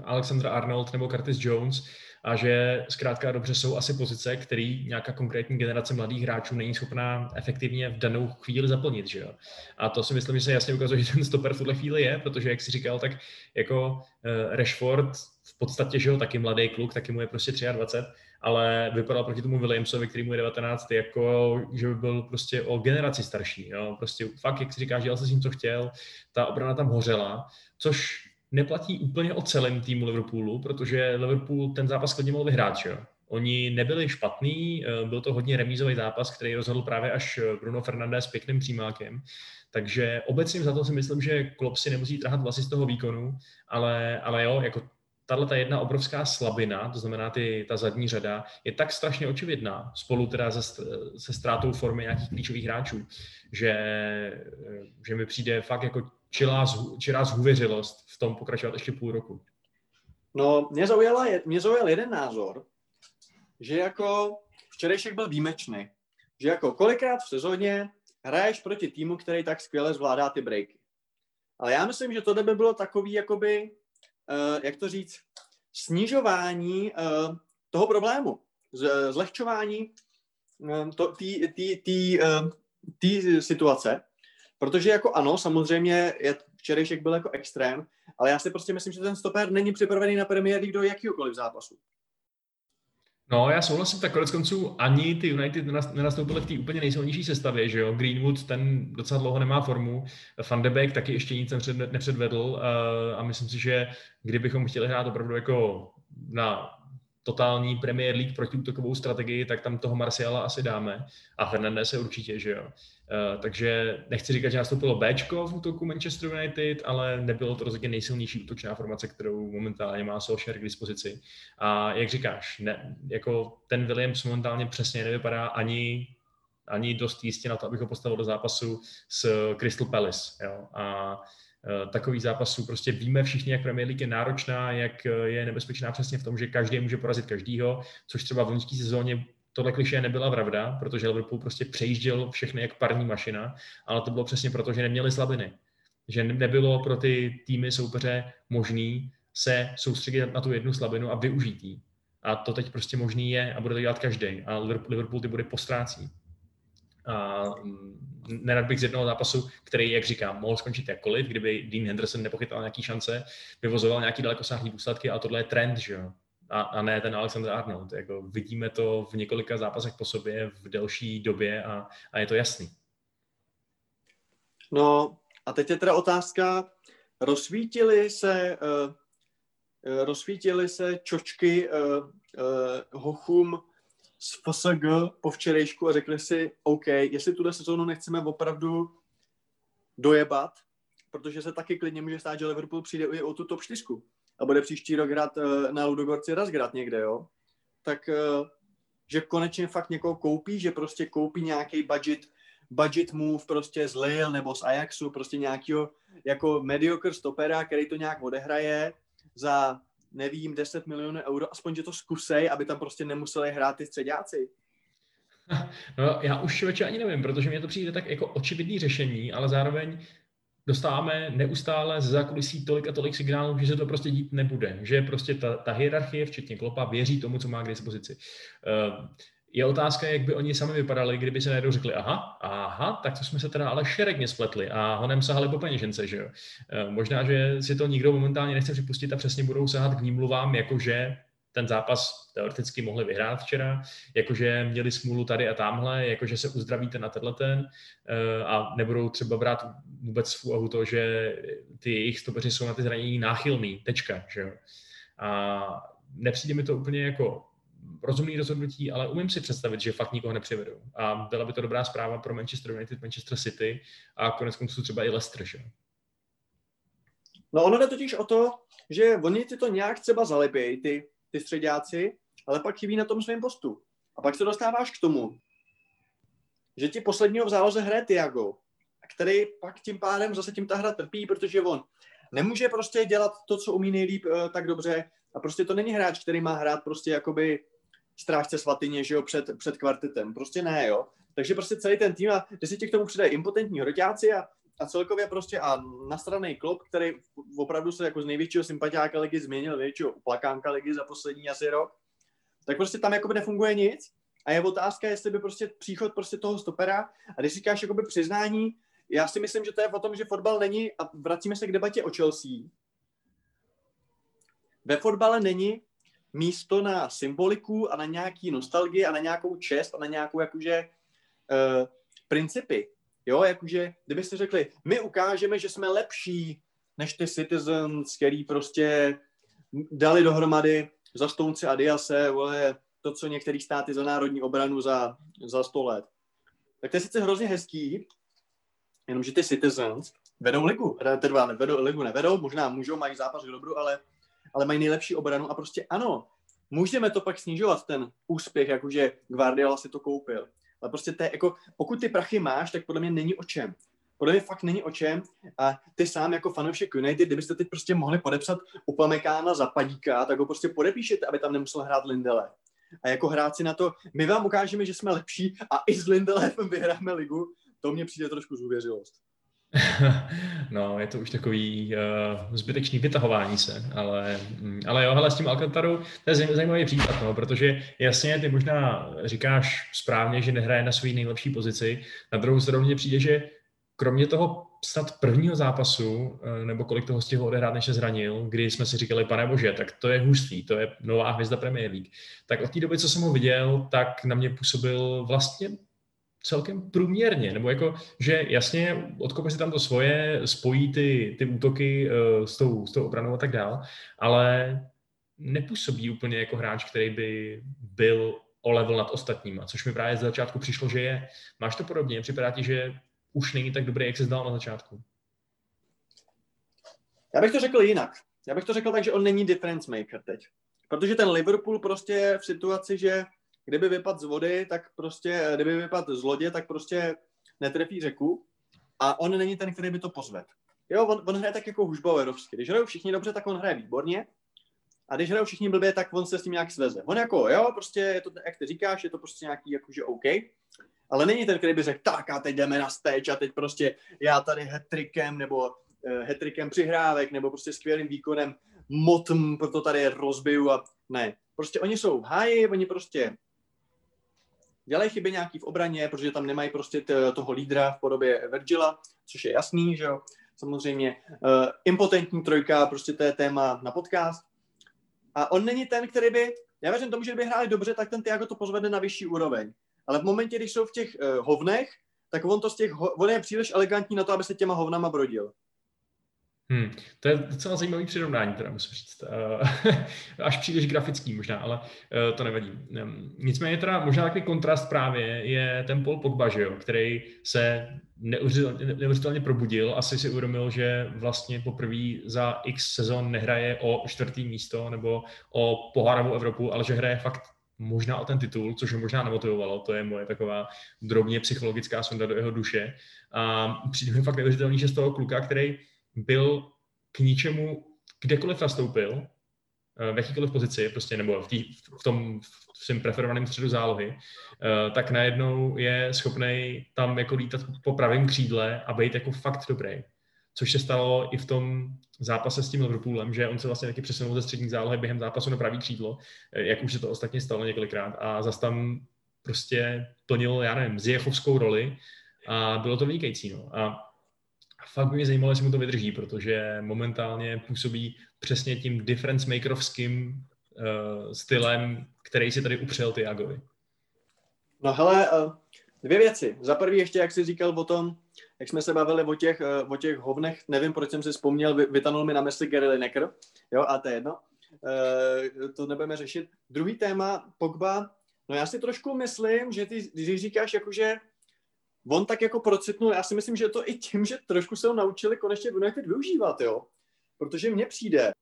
Alexander Arnold nebo Curtis Jones a že zkrátka dobře jsou asi pozice, který nějaká konkrétní generace mladých hráčů není schopná efektivně v danou chvíli zaplnit. Že jo? A to si myslím, že se jasně ukazuje, že ten stoper v tuhle chvíli je, protože, jak si říkal, tak jako uh, Rashford v podstatě, že jo, taky mladý kluk, taky mu je prostě 23, ale vypadal proti tomu Williamsovi, který mu je 19, jako že by byl prostě o generaci starší. Jo? Prostě fakt, jak si říkáš, dělal se s tím, co chtěl, ta obrana tam hořela, což neplatí úplně o celém týmu Liverpoolu, protože Liverpool ten zápas klidně mohl vyhrát, že jo? Oni nebyli špatný, eh, byl to hodně remízový zápas, který rozhodl právě až eh, Bruno Fernandes s pěkným přímákem. Takže obecně za to si myslím, že Klopp si nemusí trhat vlasy z toho výkonu, ale, ale jo, jako tahle ta jedna obrovská slabina, to znamená ty, ta zadní řada, je tak strašně očividná, spolu teda se, se ztrátou formy nějakých klíčových hráčů, že, že mi přijde fakt jako čilá, čilá zhůvěřilost v tom pokračovat ještě půl roku. No, mě, zaujala, mě zaujal jeden názor, že jako včerejšek byl výjimečný. Že jako kolikrát v sezóně hraješ proti týmu, který tak skvěle zvládá ty breaky. Ale já myslím, že tohle by bylo takový jakoby jak to říct, snižování uh, toho problému, z, zlehčování té situace, protože jako ano, samozřejmě je, včerejšek byl jako extrém, ale já si prostě myslím, že ten stoper není připravený na League do jakýkoliv zápasu. No, já souhlasím, tak konec konců ani ty United nenastoupily v té úplně nejsilnější sestavě, že jo? Greenwood, ten docela dlouho nemá formu, Van de Beek taky ještě nic nepředvedl a myslím si, že kdybychom chtěli hrát opravdu jako na totální Premier League protiútokovou strategii, tak tam toho Marciala asi dáme. A Fernandez je určitě, že jo. Uh, takže nechci říkat, že nastoupilo Bčko v útoku Manchester United, ale nebylo to rozhodně nejsilnější útočná formace, kterou momentálně má Solskjaer k dispozici. A jak říkáš, ne, jako ten Williams momentálně přesně nevypadá ani ani dost jistě na to, abych ho postavil do zápasu s Crystal Palace. Jo. A Eh, takových zápasů. Prostě víme všichni, jak Premier League je náročná, jak eh, je nebezpečná přesně v tom, že každý může porazit každýho, což třeba v loňské sezóně tohle kliše nebyla pravda, protože Liverpool prostě přejížděl všechny jak parní mašina, ale to bylo přesně proto, že neměli slabiny. Že nebylo pro ty týmy soupeře možný se soustředit na tu jednu slabinu a využít ji. A to teď prostě možný je a bude to dělat každý. A Liverpool ty bude postrácí. A mm, nerad bych z jednoho zápasu, který, jak říkám, mohl skončit jakkoliv, kdyby Dean Henderson nepochytal nějaký šance, vyvozoval nějaký dalekosáhlý důsledky, ale tohle je trend, že jo. A, a ne ten Alexander Arnold. Jako vidíme to v několika zápasech po sobě v delší době a, a je to jasný. No a teď je teda otázka, rozsvítili se, uh, rozsvítili se čočky uh, uh, hochům z FSG po včerejšku a řekli si, OK, jestli tuhle sezónu nechceme opravdu dojebat, protože se taky klidně může stát, že Liverpool přijde i o tu top 4 a bude příští rok hrát eh, na Ludogorci Razgrad někde, jo, tak eh, že konečně fakt někoho koupí, že prostě koupí nějaký budget, budget move prostě z Lille nebo z Ajaxu, prostě nějakého jako mediocre stopera, který to nějak odehraje za nevím, 10 milionů euro, aspoň, že to zkusej, aby tam prostě nemuseli hrát ty středáci. No, já už člověče ani nevím, protože mě to přijde tak jako očividný řešení, ale zároveň dostáváme neustále z zákulisí tolik a tolik signálů, že se to prostě dít nebude. Že prostě ta, ta hierarchie, včetně Klopa, věří tomu, co má k dispozici. Uh, je otázka, jak by oni sami vypadali, kdyby se najednou řekli, aha, aha, tak to jsme se teda ale šerekně spletli a honem sahali po peněžence, že jo. E, možná, že si to nikdo momentálně nechce připustit a přesně budou sahat k výmluvám, jakože ten zápas teoreticky mohli vyhrát včera, jakože měli smůlu tady a tamhle, jakože se uzdravíte na tenhle ten e, a nebudou třeba brát vůbec v úvahu to, že ty jejich stopeři jsou na ty zranění náchylný, tečka, že jo. A nepřijde mi to úplně jako rozumný rozhodnutí, ale umím si představit, že fakt nikoho nepřivedou. A byla by to dobrá zpráva pro Manchester United, Manchester City a konec konců třeba i Leicester. Že? No ono jde totiž o to, že oni ti to nějak třeba zalepějí, ty, ty středáci, ale pak chybí na tom svém postu. A pak se dostáváš k tomu, že ti posledního v záloze hraje Tiago, který pak tím pádem zase tím ta hra trpí, protože on nemůže prostě dělat to, co umí nejlíp eh, tak dobře a prostě to není hráč, který má hrát prostě jakoby strážce svatyně, že jo, před, před kvartetem. Prostě ne, jo. Takže prostě celý ten tým a když si ti k tomu přidají impotentní hroťáci a, a celkově prostě a nastraný klub, který opravdu se jako z největšího sympatiáka ligy změnil největšího uplakánka ligy za poslední asi rok, tak prostě tam jakoby nefunguje nic. A je otázka, jestli by prostě příchod prostě toho stopera a když říkáš jakoby přiznání, já si myslím, že to je o tom, že fotbal není, a vracíme se k debatě o Chelsea, ve fotbale není místo na symboliku a na nějaký nostalgii a na nějakou čest a na nějakou jakože uh, principy. Jo, jakože, kdybyste řekli, my ukážeme, že jsme lepší než ty Citizens, který prostě dali dohromady za Stonce a Diase, vole, to, co některý státy za národní obranu za, za 100 let. Tak to je sice hrozně hezký, jenomže ty Citizens vedou ligu, teda nevedou, ligu nevedou, možná můžou, mají zápas k dobru, ale, ale mají nejlepší obranu a prostě ano, můžeme to pak snižovat, ten úspěch, jakože Guardiola si to koupil. Ale prostě to je, jako, pokud ty prachy máš, tak podle mě není o čem. Podle mě fakt není o čem. A ty sám jako fanoušek United, kdybyste teď prostě mohli podepsat Upamekána za padíka, tak ho prostě podepíšete, aby tam nemusel hrát Lindele. A jako hrát si na to, my vám ukážeme, že jsme lepší a i s Lindelefem vyhráme ligu, to mně přijde trošku zůvěřilost. no, je to už takový uh, zbytečný vytahování se, ale, mm, ale jo, hele, s tím Alcantaru, to je zajímavý příklad, no, protože jasně, ty možná říkáš správně, že nehraje na své nejlepší pozici, na druhou stranu mně přijde, že kromě toho snad prvního zápasu, eh, nebo kolik toho stihl odehrát, než se zranil, kdy jsme si říkali, pane bože, tak to je hustý, to je nová hvězda Premier League. Tak od té doby, co jsem ho viděl, tak na mě působil vlastně celkem průměrně, nebo jako, že jasně odkope si tam to svoje, spojí ty, ty útoky uh, s, tou, s tou obranou a tak dál, ale nepůsobí úplně jako hráč, který by byl o level nad ostatníma, což mi právě z začátku přišlo, že je. Máš to podobně? Připadá ti, že už není tak dobrý, jak se zdal na začátku? Já bych to řekl jinak. Já bych to řekl tak, že on není difference maker teď. Protože ten Liverpool prostě v situaci, že kdyby vypad z vody, tak prostě, kdyby vypad z lodě, tak prostě netrefí řeku a on není ten, který by to pozved. Jo, on, on hraje tak jako Hušbauerovsky. Když hrajou všichni dobře, tak on hraje výborně. A když hrajou všichni blbě, tak on se s tím nějak sveze. On jako, jo, prostě je to, jak ty říkáš, je to prostě nějaký jakože OK. Ale není ten, který by řekl, tak a teď jdeme na stage a teď prostě já tady hetrikem nebo uh, hetrikem přihrávek nebo prostě skvělým výkonem motm, proto tady rozbiju a ne. Prostě oni jsou v háji, oni prostě dělají chyby nějaký v obraně, protože tam nemají prostě t- toho lídra v podobě Virgila, což je jasný, že jo. Samozřejmě uh, impotentní trojka, prostě to je téma na podcast. A on není ten, který by, já věřím tomu, že kdyby hráli dobře, tak ten Tiago to pozvede na vyšší úroveň. Ale v momentě, když jsou v těch uh, hovnech, tak on to z těch, on je příliš elegantní na to, aby se těma hovnama brodil. Hmm, to je docela zajímavý přirovnání, teda musím říct. Uh, až příliš grafický možná, ale uh, to nevadí. Um, nicméně teda možná takový kontrast právě je ten Paul Pogba, že jo, který se neuvěřitelně probudil, asi si uvědomil, že vlastně poprvé za x sezon nehraje o čtvrtý místo nebo o pohárovou Evropu, ale že hraje fakt možná o ten titul, což ho možná nemotivovalo, to je moje taková drobně psychologická sonda do jeho duše. A přijde mi fakt neuvěřitelný, že z toho kluka, který byl k ničemu, kdekoliv nastoupil, eh, v jakýkoliv pozici, prostě, nebo v, tý, v tom v svém preferovaném středu zálohy, eh, tak najednou je schopný tam jako lítat po pravém křídle a být jako fakt dobrý. Což se stalo i v tom zápase s tím Liverpoolem, že on se vlastně taky přesunul ze střední zálohy během zápasu na pravý křídlo, eh, jak už se to ostatně stalo několikrát a zase tam prostě plnil, já nevím, zjechovskou roli a bylo to vynikající. No. A fakt by mě zajímalo, jestli mu to vydrží, protože momentálně působí přesně tím difference makerovským uh, stylem, který si tady upřel Tiagovi. No hele, uh, dvě věci. Za prvý ještě, jak jsi říkal o tom, jak jsme se bavili o těch, uh, o těch hovnech, nevím, proč jsem si vzpomněl, vy, vytanul mi na mysli Gary Lineker, jo, a to je jedno. Uh, to nebudeme řešit. Druhý téma, Pogba, no já si trošku myslím, že ty, když říkáš, jakože on tak jako procitnul, já si myslím, že to i tím, že trošku se ho naučili konečně v United využívat, jo. Protože mně přijde,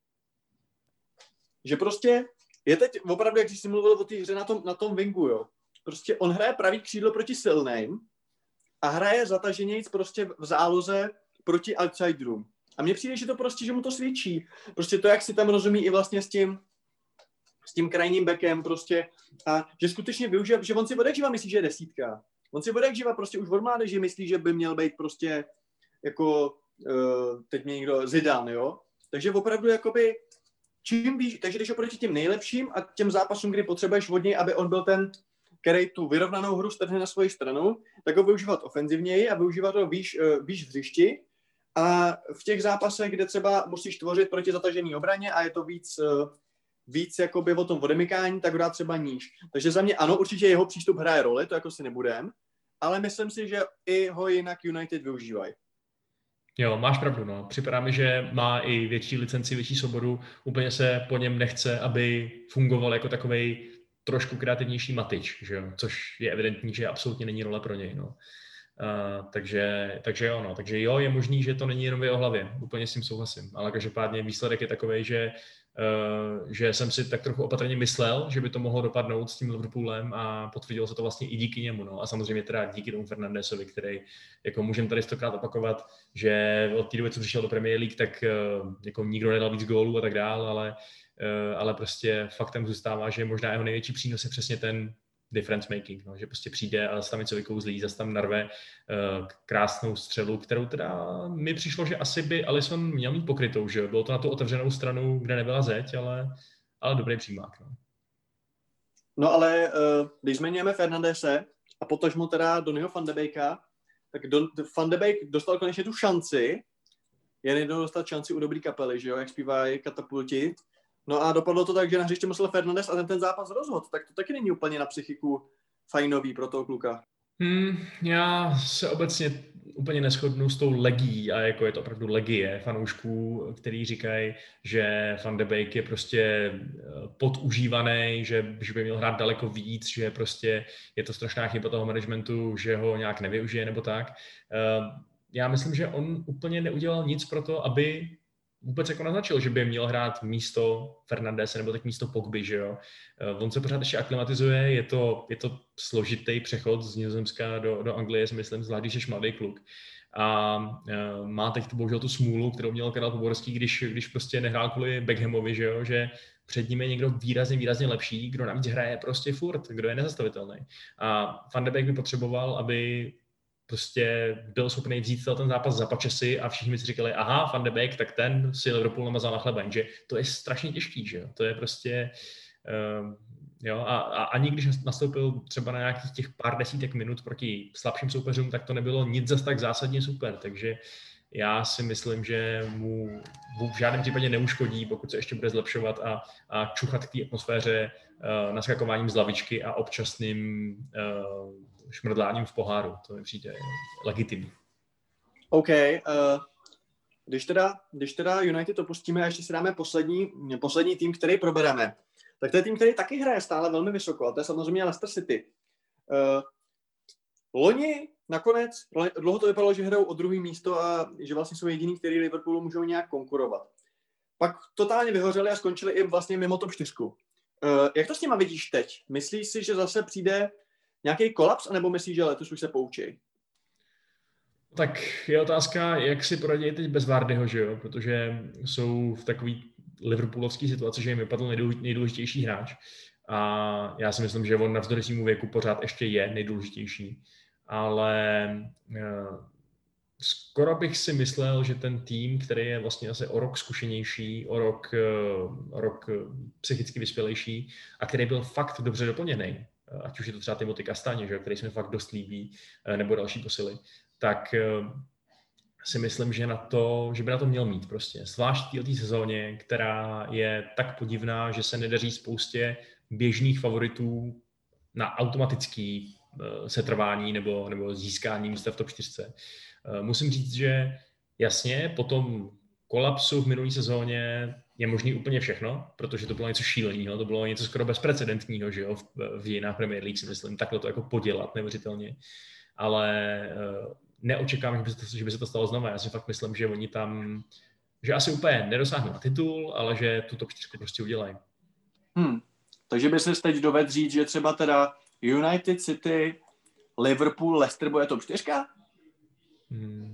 že prostě je teď opravdu, jak jsi mluvil o té hře na tom, na tom wingu, jo. Prostě on hraje pravý křídlo proti silným a hraje zataženějíc prostě v záloze proti outsiderům. A mně přijde, že to prostě, že mu to svědčí. Prostě to, jak si tam rozumí i vlastně s tím, s tím krajním bekem prostě a že skutečně využije, že on si odekživa myslí, že je desítka. On si jak živa prostě už od mládeže myslí, že by měl být prostě jako, uh, teď mě někdo Zidane, jo? Takže opravdu jakoby, čím víš, takže když oproti těm nejlepším a těm zápasům, kdy potřebuješ od něj, aby on byl ten, který tu vyrovnanou hru strhne na svoji stranu, tak ho využívat ofenzivněji a využívat ho výš, uh, výš v hřišti. A v těch zápasech, kde třeba musíš tvořit proti zatažený obraně a je to víc, uh, víc jakoby o tom odemykání, tak ho dá třeba níž. Takže za mě ano, určitě jeho přístup hraje roli, to jako si nebudem, ale myslím si, že i ho jinak United využívají. Jo, máš pravdu, no. Připadá mi, že má i větší licenci, větší svobodu. Úplně se po něm nechce, aby fungoval jako takový trošku kreativnější matič, že jo? což je evidentní, že absolutně není role pro něj. No. Uh, takže, takže jo, no. takže jo, je možný, že to není jenom v jeho hlavě, úplně s tím souhlasím, ale každopádně výsledek je takový, že že jsem si tak trochu opatrně myslel, že by to mohlo dopadnout s tím Liverpoolem a potvrdilo se to vlastně i díky němu. No. A samozřejmě teda díky tomu Fernandesovi, který, jako můžeme tady stokrát opakovat, že od té doby, co přišel do Premier League, tak uh, jako nikdo nedal víc gólů a tak dál, ale, uh, ale prostě faktem zůstává, že možná jeho největší přínos je přesně ten difference making, no, že prostě přijde a tam něco vykouzlí, zase tam narve uh, krásnou střelu, kterou teda mi přišlo, že asi by Alison měl mít pokrytou, že bylo to na tu otevřenou stranu, kde nebyla zeď, ale, ale dobrý přímák. No. No ale uh, když zmiňujeme Fernandese a potažmo teda Donnyho van de Beeka, tak Don, Van de Beek dostal konečně tu šanci, jen jednou dostat šanci u dobrý kapely, že jo, jak zpívají katapulti. No a dopadlo to tak, že na hřiště musel Fernandez a ten ten zápas rozhod, tak to taky není úplně na psychiku fajnový pro toho kluka. Hmm, já se obecně úplně neschodnu s tou legí a jako je to opravdu legie fanoušků, který říkají, že Van de Beek je prostě eh, podužívaný, že, že by měl hrát daleko víc, že prostě je to strašná chyba toho managementu, že ho nějak nevyužije nebo tak. Eh, já myslím, že on úplně neudělal nic pro to, aby vůbec jako naznačil, že by měl hrát místo Fernandese nebo tak místo Pogby, že jo. Eh, on se pořád ještě aklimatizuje, je to, je to složitý přechod z Nizozemska do, do Anglie, si myslím, zvlášť když jsi mladý kluk. A uh, má teď tu, bohužel tu smůlu, kterou měl Karel Poborský, když, když prostě nehrál kvůli Beckhamovi, že jo, že před ním je někdo výrazně, výrazně lepší, kdo navíc hraje prostě furt, kdo je nezastavitelný. A Van de Beek by potřeboval, aby prostě byl schopný vzít ten zápas za pačesy a všichni si říkali, aha, Van de Beek, tak ten si Liverpool namazal na chleba, že to je strašně těžký, že jo, to je prostě, um, jo, a, a ani když nastoupil třeba na nějakých těch pár desítek minut proti slabším soupeřům, tak to nebylo nic zas tak zásadně super, takže já si myslím, že mu v žádném případě neuškodí, pokud se ještě bude zlepšovat a, a čuchat k té atmosféře uh, naskakováním z lavičky a občasným uh, šmrdláním v poháru. To mi přijde legitimní. OK. Uh, když, teda, když teda United opustíme a ještě si dáme poslední, poslední tým, který probereme, tak to je tým, který taky hraje stále velmi vysoko, a to je samozřejmě Leicester City. Uh, loni nakonec, dlouho to vypadalo, že hrajou o druhý místo a že vlastně jsou jediný, který Liverpoolu můžou nějak konkurovat. Pak totálně vyhořeli a skončili i vlastně mimo top 4. Uh, jak to s nima vidíš teď? Myslíš si, že zase přijde nějaký kolaps, anebo myslíš, že letos už se poučí? Tak je otázka, jak si poradí teď bez Vardyho, že jo? Protože jsou v takový liverpoolovský situaci, že jim vypadl nejdůležitější hráč. A já si myslím, že on navzdory svému věku pořád ještě je nejdůležitější. Ale uh, skoro bych si myslel, že ten tým, který je vlastně asi o rok zkušenější, o rok, uh, rok psychicky vyspělejší a který byl fakt dobře doplněný, ať už je to třeba Timothy Kastaně, že, který se mi fakt dost líbí, eh, nebo další posily, tak eh, si myslím, že, na to, že by na to měl mít prostě. Zvlášť v té sezóně, která je tak podivná, že se nedaří spoustě běžných favoritů na automatický eh, setrvání nebo, nebo získání místa v top 4. Musím říct, že jasně, po tom kolapsu v minulé sezóně je možný úplně všechno, protože to bylo něco šíleného, to bylo něco skoro bezprecedentního, že jo, v, v dějinách Premier League si myslím, takhle to jako podělat neuvěřitelně, ale uh, neočekávám, že by, se to, že by se to stalo znovu, já si fakt myslím, že oni tam, že asi úplně nedosáhnou na titul, ale že tu top 4 prostě udělají. Hmm. Takže by se teď doved říct, že třeba teda United City, Liverpool, Leicester bude top 4? Hmm.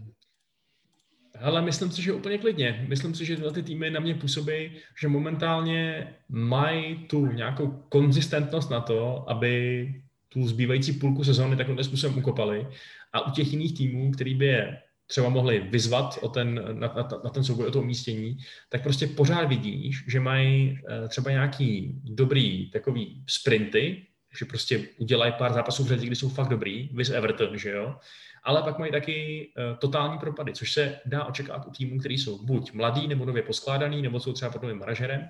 Ale myslím si, že úplně klidně. Myslím si, že tyhle ty týmy na mě působí, že momentálně mají tu nějakou konzistentnost na to, aby tu zbývající půlku sezóny takovým způsobem ukopali. A u těch jiných týmů, který by je třeba mohli vyzvat o ten, na, na, na ten souboj o to umístění, tak prostě pořád vidíš, že mají eh, třeba nějaký dobrý takový sprinty, že prostě udělají pár zápasů v řadě, kdy jsou fakt dobrý, vys Everton, že jo, ale pak mají taky uh, totální propady, což se dá očekávat u týmů, který jsou buď mladý nebo nově poskládaný, nebo jsou třeba pod novým manažerem.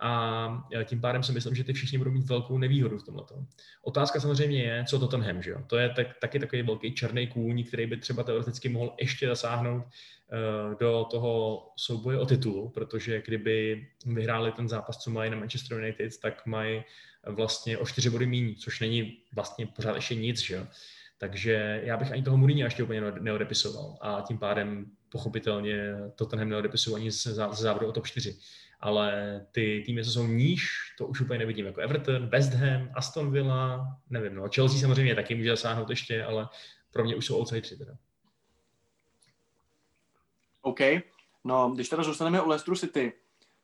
A eh, tím pádem si myslím, že ty všichni budou mít velkou nevýhodu v tomhle. Otázka samozřejmě je, co Tottenham, že jo? To je tak, taky takový velký černý kůň, který by třeba teoreticky mohl ještě zasáhnout uh, do toho souboje o titul, protože kdyby vyhráli ten zápas, co mají na Manchester United, tak mají vlastně o čtyři body méně, což není vlastně pořád ještě nic, že jo? Takže já bych ani toho Mourinho ještě úplně neodepisoval a tím pádem pochopitelně to tenhle neodepisoval ani ze závodu o top 4. Ale ty týmy, co jsou níž, to už úplně nevidím, jako Everton, West Ham, Aston Villa, nevím, no, Chelsea samozřejmě taky může zasáhnout ještě, ale pro mě už jsou outsideri teda. OK, no, když teda zůstaneme u Leicester City,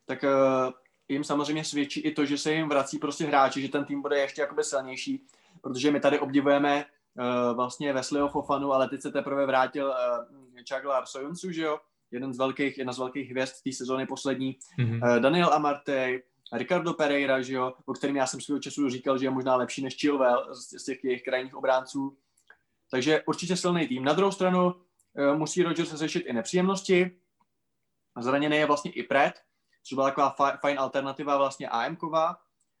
tak uh, jim samozřejmě svědčí i to, že se jim vrací prostě hráči, že ten tým bude ještě jakoby silnější protože my tady obdivujeme uh, vlastně Wesleyho Fofanu, ale teď se teprve vrátil uh, Chaglar Soyuncu, že jo, jeden z velkých, jedna z velkých hvězd té sezóny poslední, mm-hmm. uh, Daniel Amartey, Ricardo Pereira, že jo, o kterým já jsem svého času říkal, že je možná lepší než Chilwell z, z těch jejich krajních obránců. Takže určitě silný tým. Na druhou stranu uh, musí Rodgers řešit i nepříjemnosti. Zraněný je vlastně i Pret, což byla taková fajn alternativa vlastně AMková.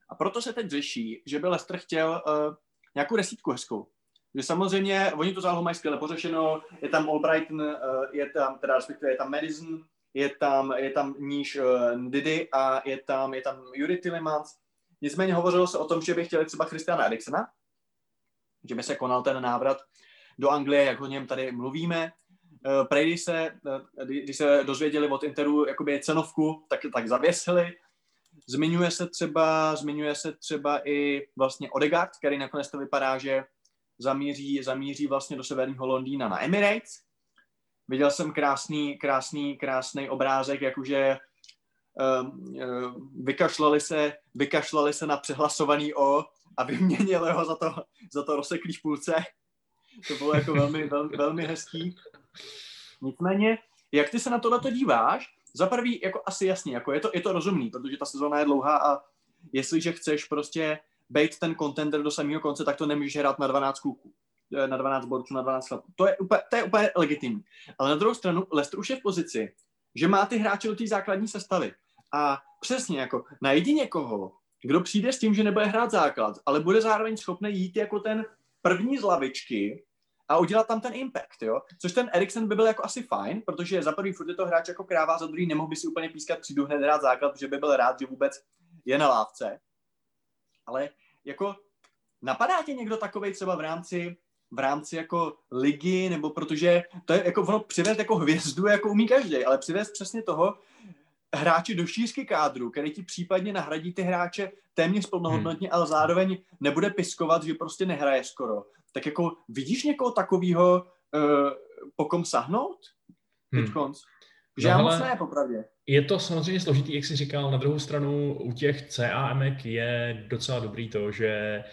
A proto se teď řeší, že by Lester chtěl uh, nějakou desítku hezkou. Že samozřejmě, oni to zálohu mají skvěle pořešeno, je tam Albrighton, uh, je tam, teda respektive je tam Madison, je tam, je tam níž uh, Didi a je tam, je tam Yuri Tillemans. Nicméně hovořilo se o tom, že by chtěli třeba Christiana Eriksena, že by se konal ten návrat do Anglie, jak o něm tady mluvíme. Uh, prej, když se, uh, když se dozvěděli od Interu jakoby cenovku, tak, tak zavěsili. Zmiňuje se třeba, zmiňuje se třeba i vlastně Odegaard, který nakonec to vypadá, že zamíří, zamíří vlastně do severního Londýna na Emirates. Viděl jsem krásný, krásný, krásný obrázek, jakože um, um, vykašlali, se, vykašlali se na přehlasovaný O a vyměnili ho za to, za to rozseklý v půlce. To bylo jako velmi, velmi, velmi hezký. Nicméně, jak ty se na tohle díváš? Za prvý, jako asi jasně, jako je to, je to rozumný, protože ta sezóna je dlouhá a jestliže chceš prostě být ten contender do samého konce, tak to nemůžeš hrát na 12 kluků eh, na 12 borců, na 12 chlapů. To je úplně, to je úplně legitimní. Ale na druhou stranu, Leicester už je v pozici, že má ty hráče do té základní sestavy. A přesně jako najdi někoho, kdo přijde s tím, že nebude hrát základ, ale bude zároveň schopný jít jako ten první z lavičky a udělat tam ten impact, jo. Což ten Eriksen by byl jako asi fajn, protože za prvý furt je to hráč jako kráva, za druhý nemohl by si úplně pískat, přijdu hned hrát základ, protože by byl rád, že vůbec je na lávce. Ale jako napadá tě někdo takovej třeba v rámci v rámci jako ligy, nebo protože to je jako ono přivést jako hvězdu, jako umí každý, ale přivést přesně toho hráče do šířky kádru, který ti případně nahradí ty hráče téměř plnohodnotně, hmm. ale zároveň nebude piskovat, že prostě nehraje skoro. Tak jako vidíš někoho takového, uh, po kom sahnout? Hmm. Že no, já moc ne, popravdě. Je to samozřejmě složitý, jak jsi říkal. Na druhou stranu u těch CAM je docela dobrý to, že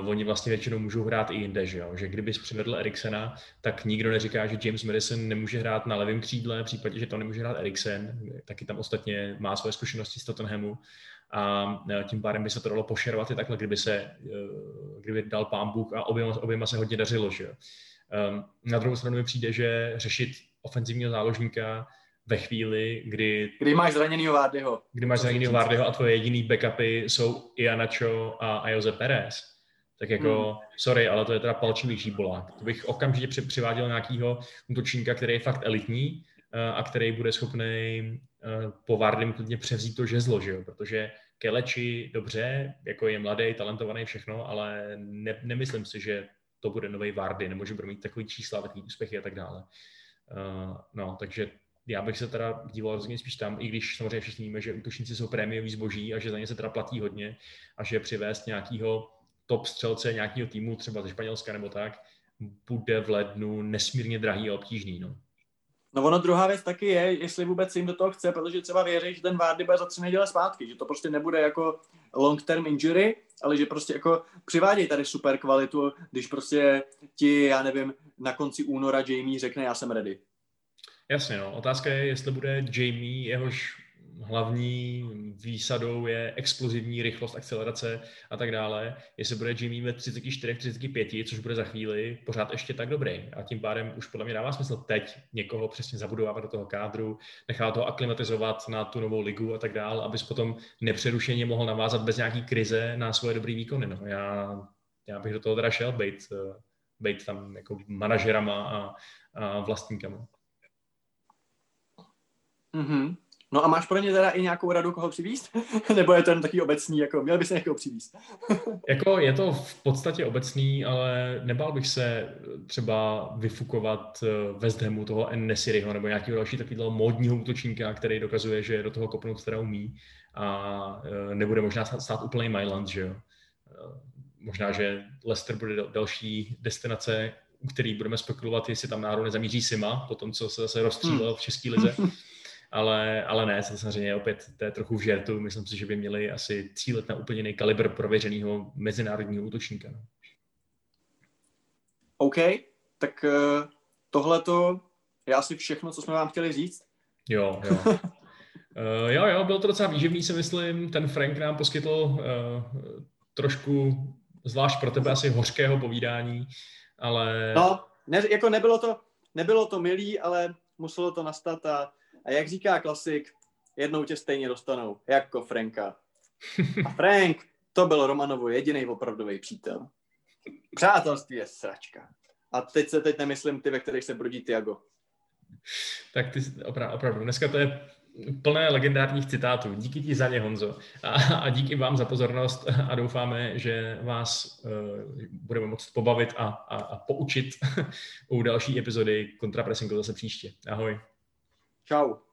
uh, oni vlastně většinou můžou hrát i jinde, že, jo? že kdyby přivedl Eriksena, tak nikdo neříká, že James Madison nemůže hrát na levém křídle, v případě, že to nemůže hrát Eriksen, taky tam ostatně má své zkušenosti z Tottenhamu a eh, tím pádem by se to dalo pošerovat i takhle, kdyby se, uh, kdyby dal pán Bůh a oběma, oběma se hodně dařilo. Že? Um, na druhou stranu mi přijde, že řešit ofenzivního záložníka ve chvíli, kdy... Kdy máš zraněnýho Vardyho. Kdy máš zraněnýho Vardyho a tvoje jediný backupy jsou Ianacho a, a Jose Perez. Tak jako, hmm. sorry, ale to je teda palčivý šíbolák. To bych okamžitě při, přiváděl nějakého útočníka, který je fakt elitní uh, a který bude schopný po Vardym klidně převzít to žezlo, že jo? Protože Keleči, dobře, jako je mladý, talentovaný, všechno, ale ne, nemyslím si, že to bude nový Vardy, nebo že bude mít takový čísla, takový úspěchy a tak dále. Uh, no, takže já bych se teda díval rozhodně spíš tam, i když samozřejmě všichni víme, že útočníci jsou prémiový zboží a že za ně se teda platí hodně a že přivést nějakého top střelce nějakého týmu, třeba ze Španělska nebo tak, bude v lednu nesmírně drahý a obtížný. No. No ono druhá věc taky je, jestli vůbec jim do toho chce, protože třeba věří, že ten Vardy bude za tři neděle zpátky, že to prostě nebude jako long term injury, ale že prostě jako přivádějí tady super kvalitu, když prostě ti, já nevím, na konci února Jamie řekne, já jsem ready. Jasně, no. Otázka je, jestli bude Jamie, jehož hlavní výsadou je explozivní rychlost, akcelerace a tak dále. Jestli bude Jamie ve 34, 35, což bude za chvíli, pořád ještě tak dobrý. A tím pádem už podle mě dává smysl teď někoho přesně zabudovávat do toho kádru, nechat to aklimatizovat na tu novou ligu a tak dále, abys potom nepřerušeně mohl navázat bez nějaký krize na svoje dobrý výkony. No, já, já bych do toho teda šel, být, být tam jako manažerama a, a vlastníkama. Mm-hmm. No a máš pro ně teda i nějakou radu, koho přivíst? Nebo je to jen takový obecný, jako měl by se někoho přivíst? jako je to v podstatě obecný, ale nebál bych se třeba vyfukovat eh, West Hamu toho Nesiryho nebo nějakého další takového módního útočníka, který dokazuje, že do toho kopnout teda umí a eh, nebude možná stát úplný Myland, že jo. Eh, možná, že Leicester bude další destinace, u který budeme spekulovat, jestli tam náhodou nezamíří Sima, po tom, co se zase rozstřílel v České lize. ale, ale ne, samozřejmě opět to je trochu v žertu. Myslím si, že by měli asi cílet na úplně jiný kalibr prověřeného mezinárodního útočníka. No. OK, tak uh, tohle to je asi všechno, co jsme vám chtěli říct. Jo, jo. Uh, jo, jo, byl to docela výživný, si myslím. Ten Frank nám poskytl uh, trošku, zvlášť pro tebe asi hořkého povídání, ale... No, ne, jako nebylo to, nebylo to milý, ale muselo to nastat a, a jak říká klasik, jednou tě stejně dostanou, jako Franka. A Frank, to byl Romanovo jediný opravdový přítel. Přátelství je sračka. A teď se teď nemyslím ty, ve kterých se brodí Tiago. Tak ty, opravdu, opravdu, dneska to je plné legendárních citátů. Díky ti za ně, Honzo. A, a díky vám za pozornost a doufáme, že vás uh, budeme moct pobavit a, a, a poučit u další epizody kontrapressingu zase příště. Ahoj. Ciao.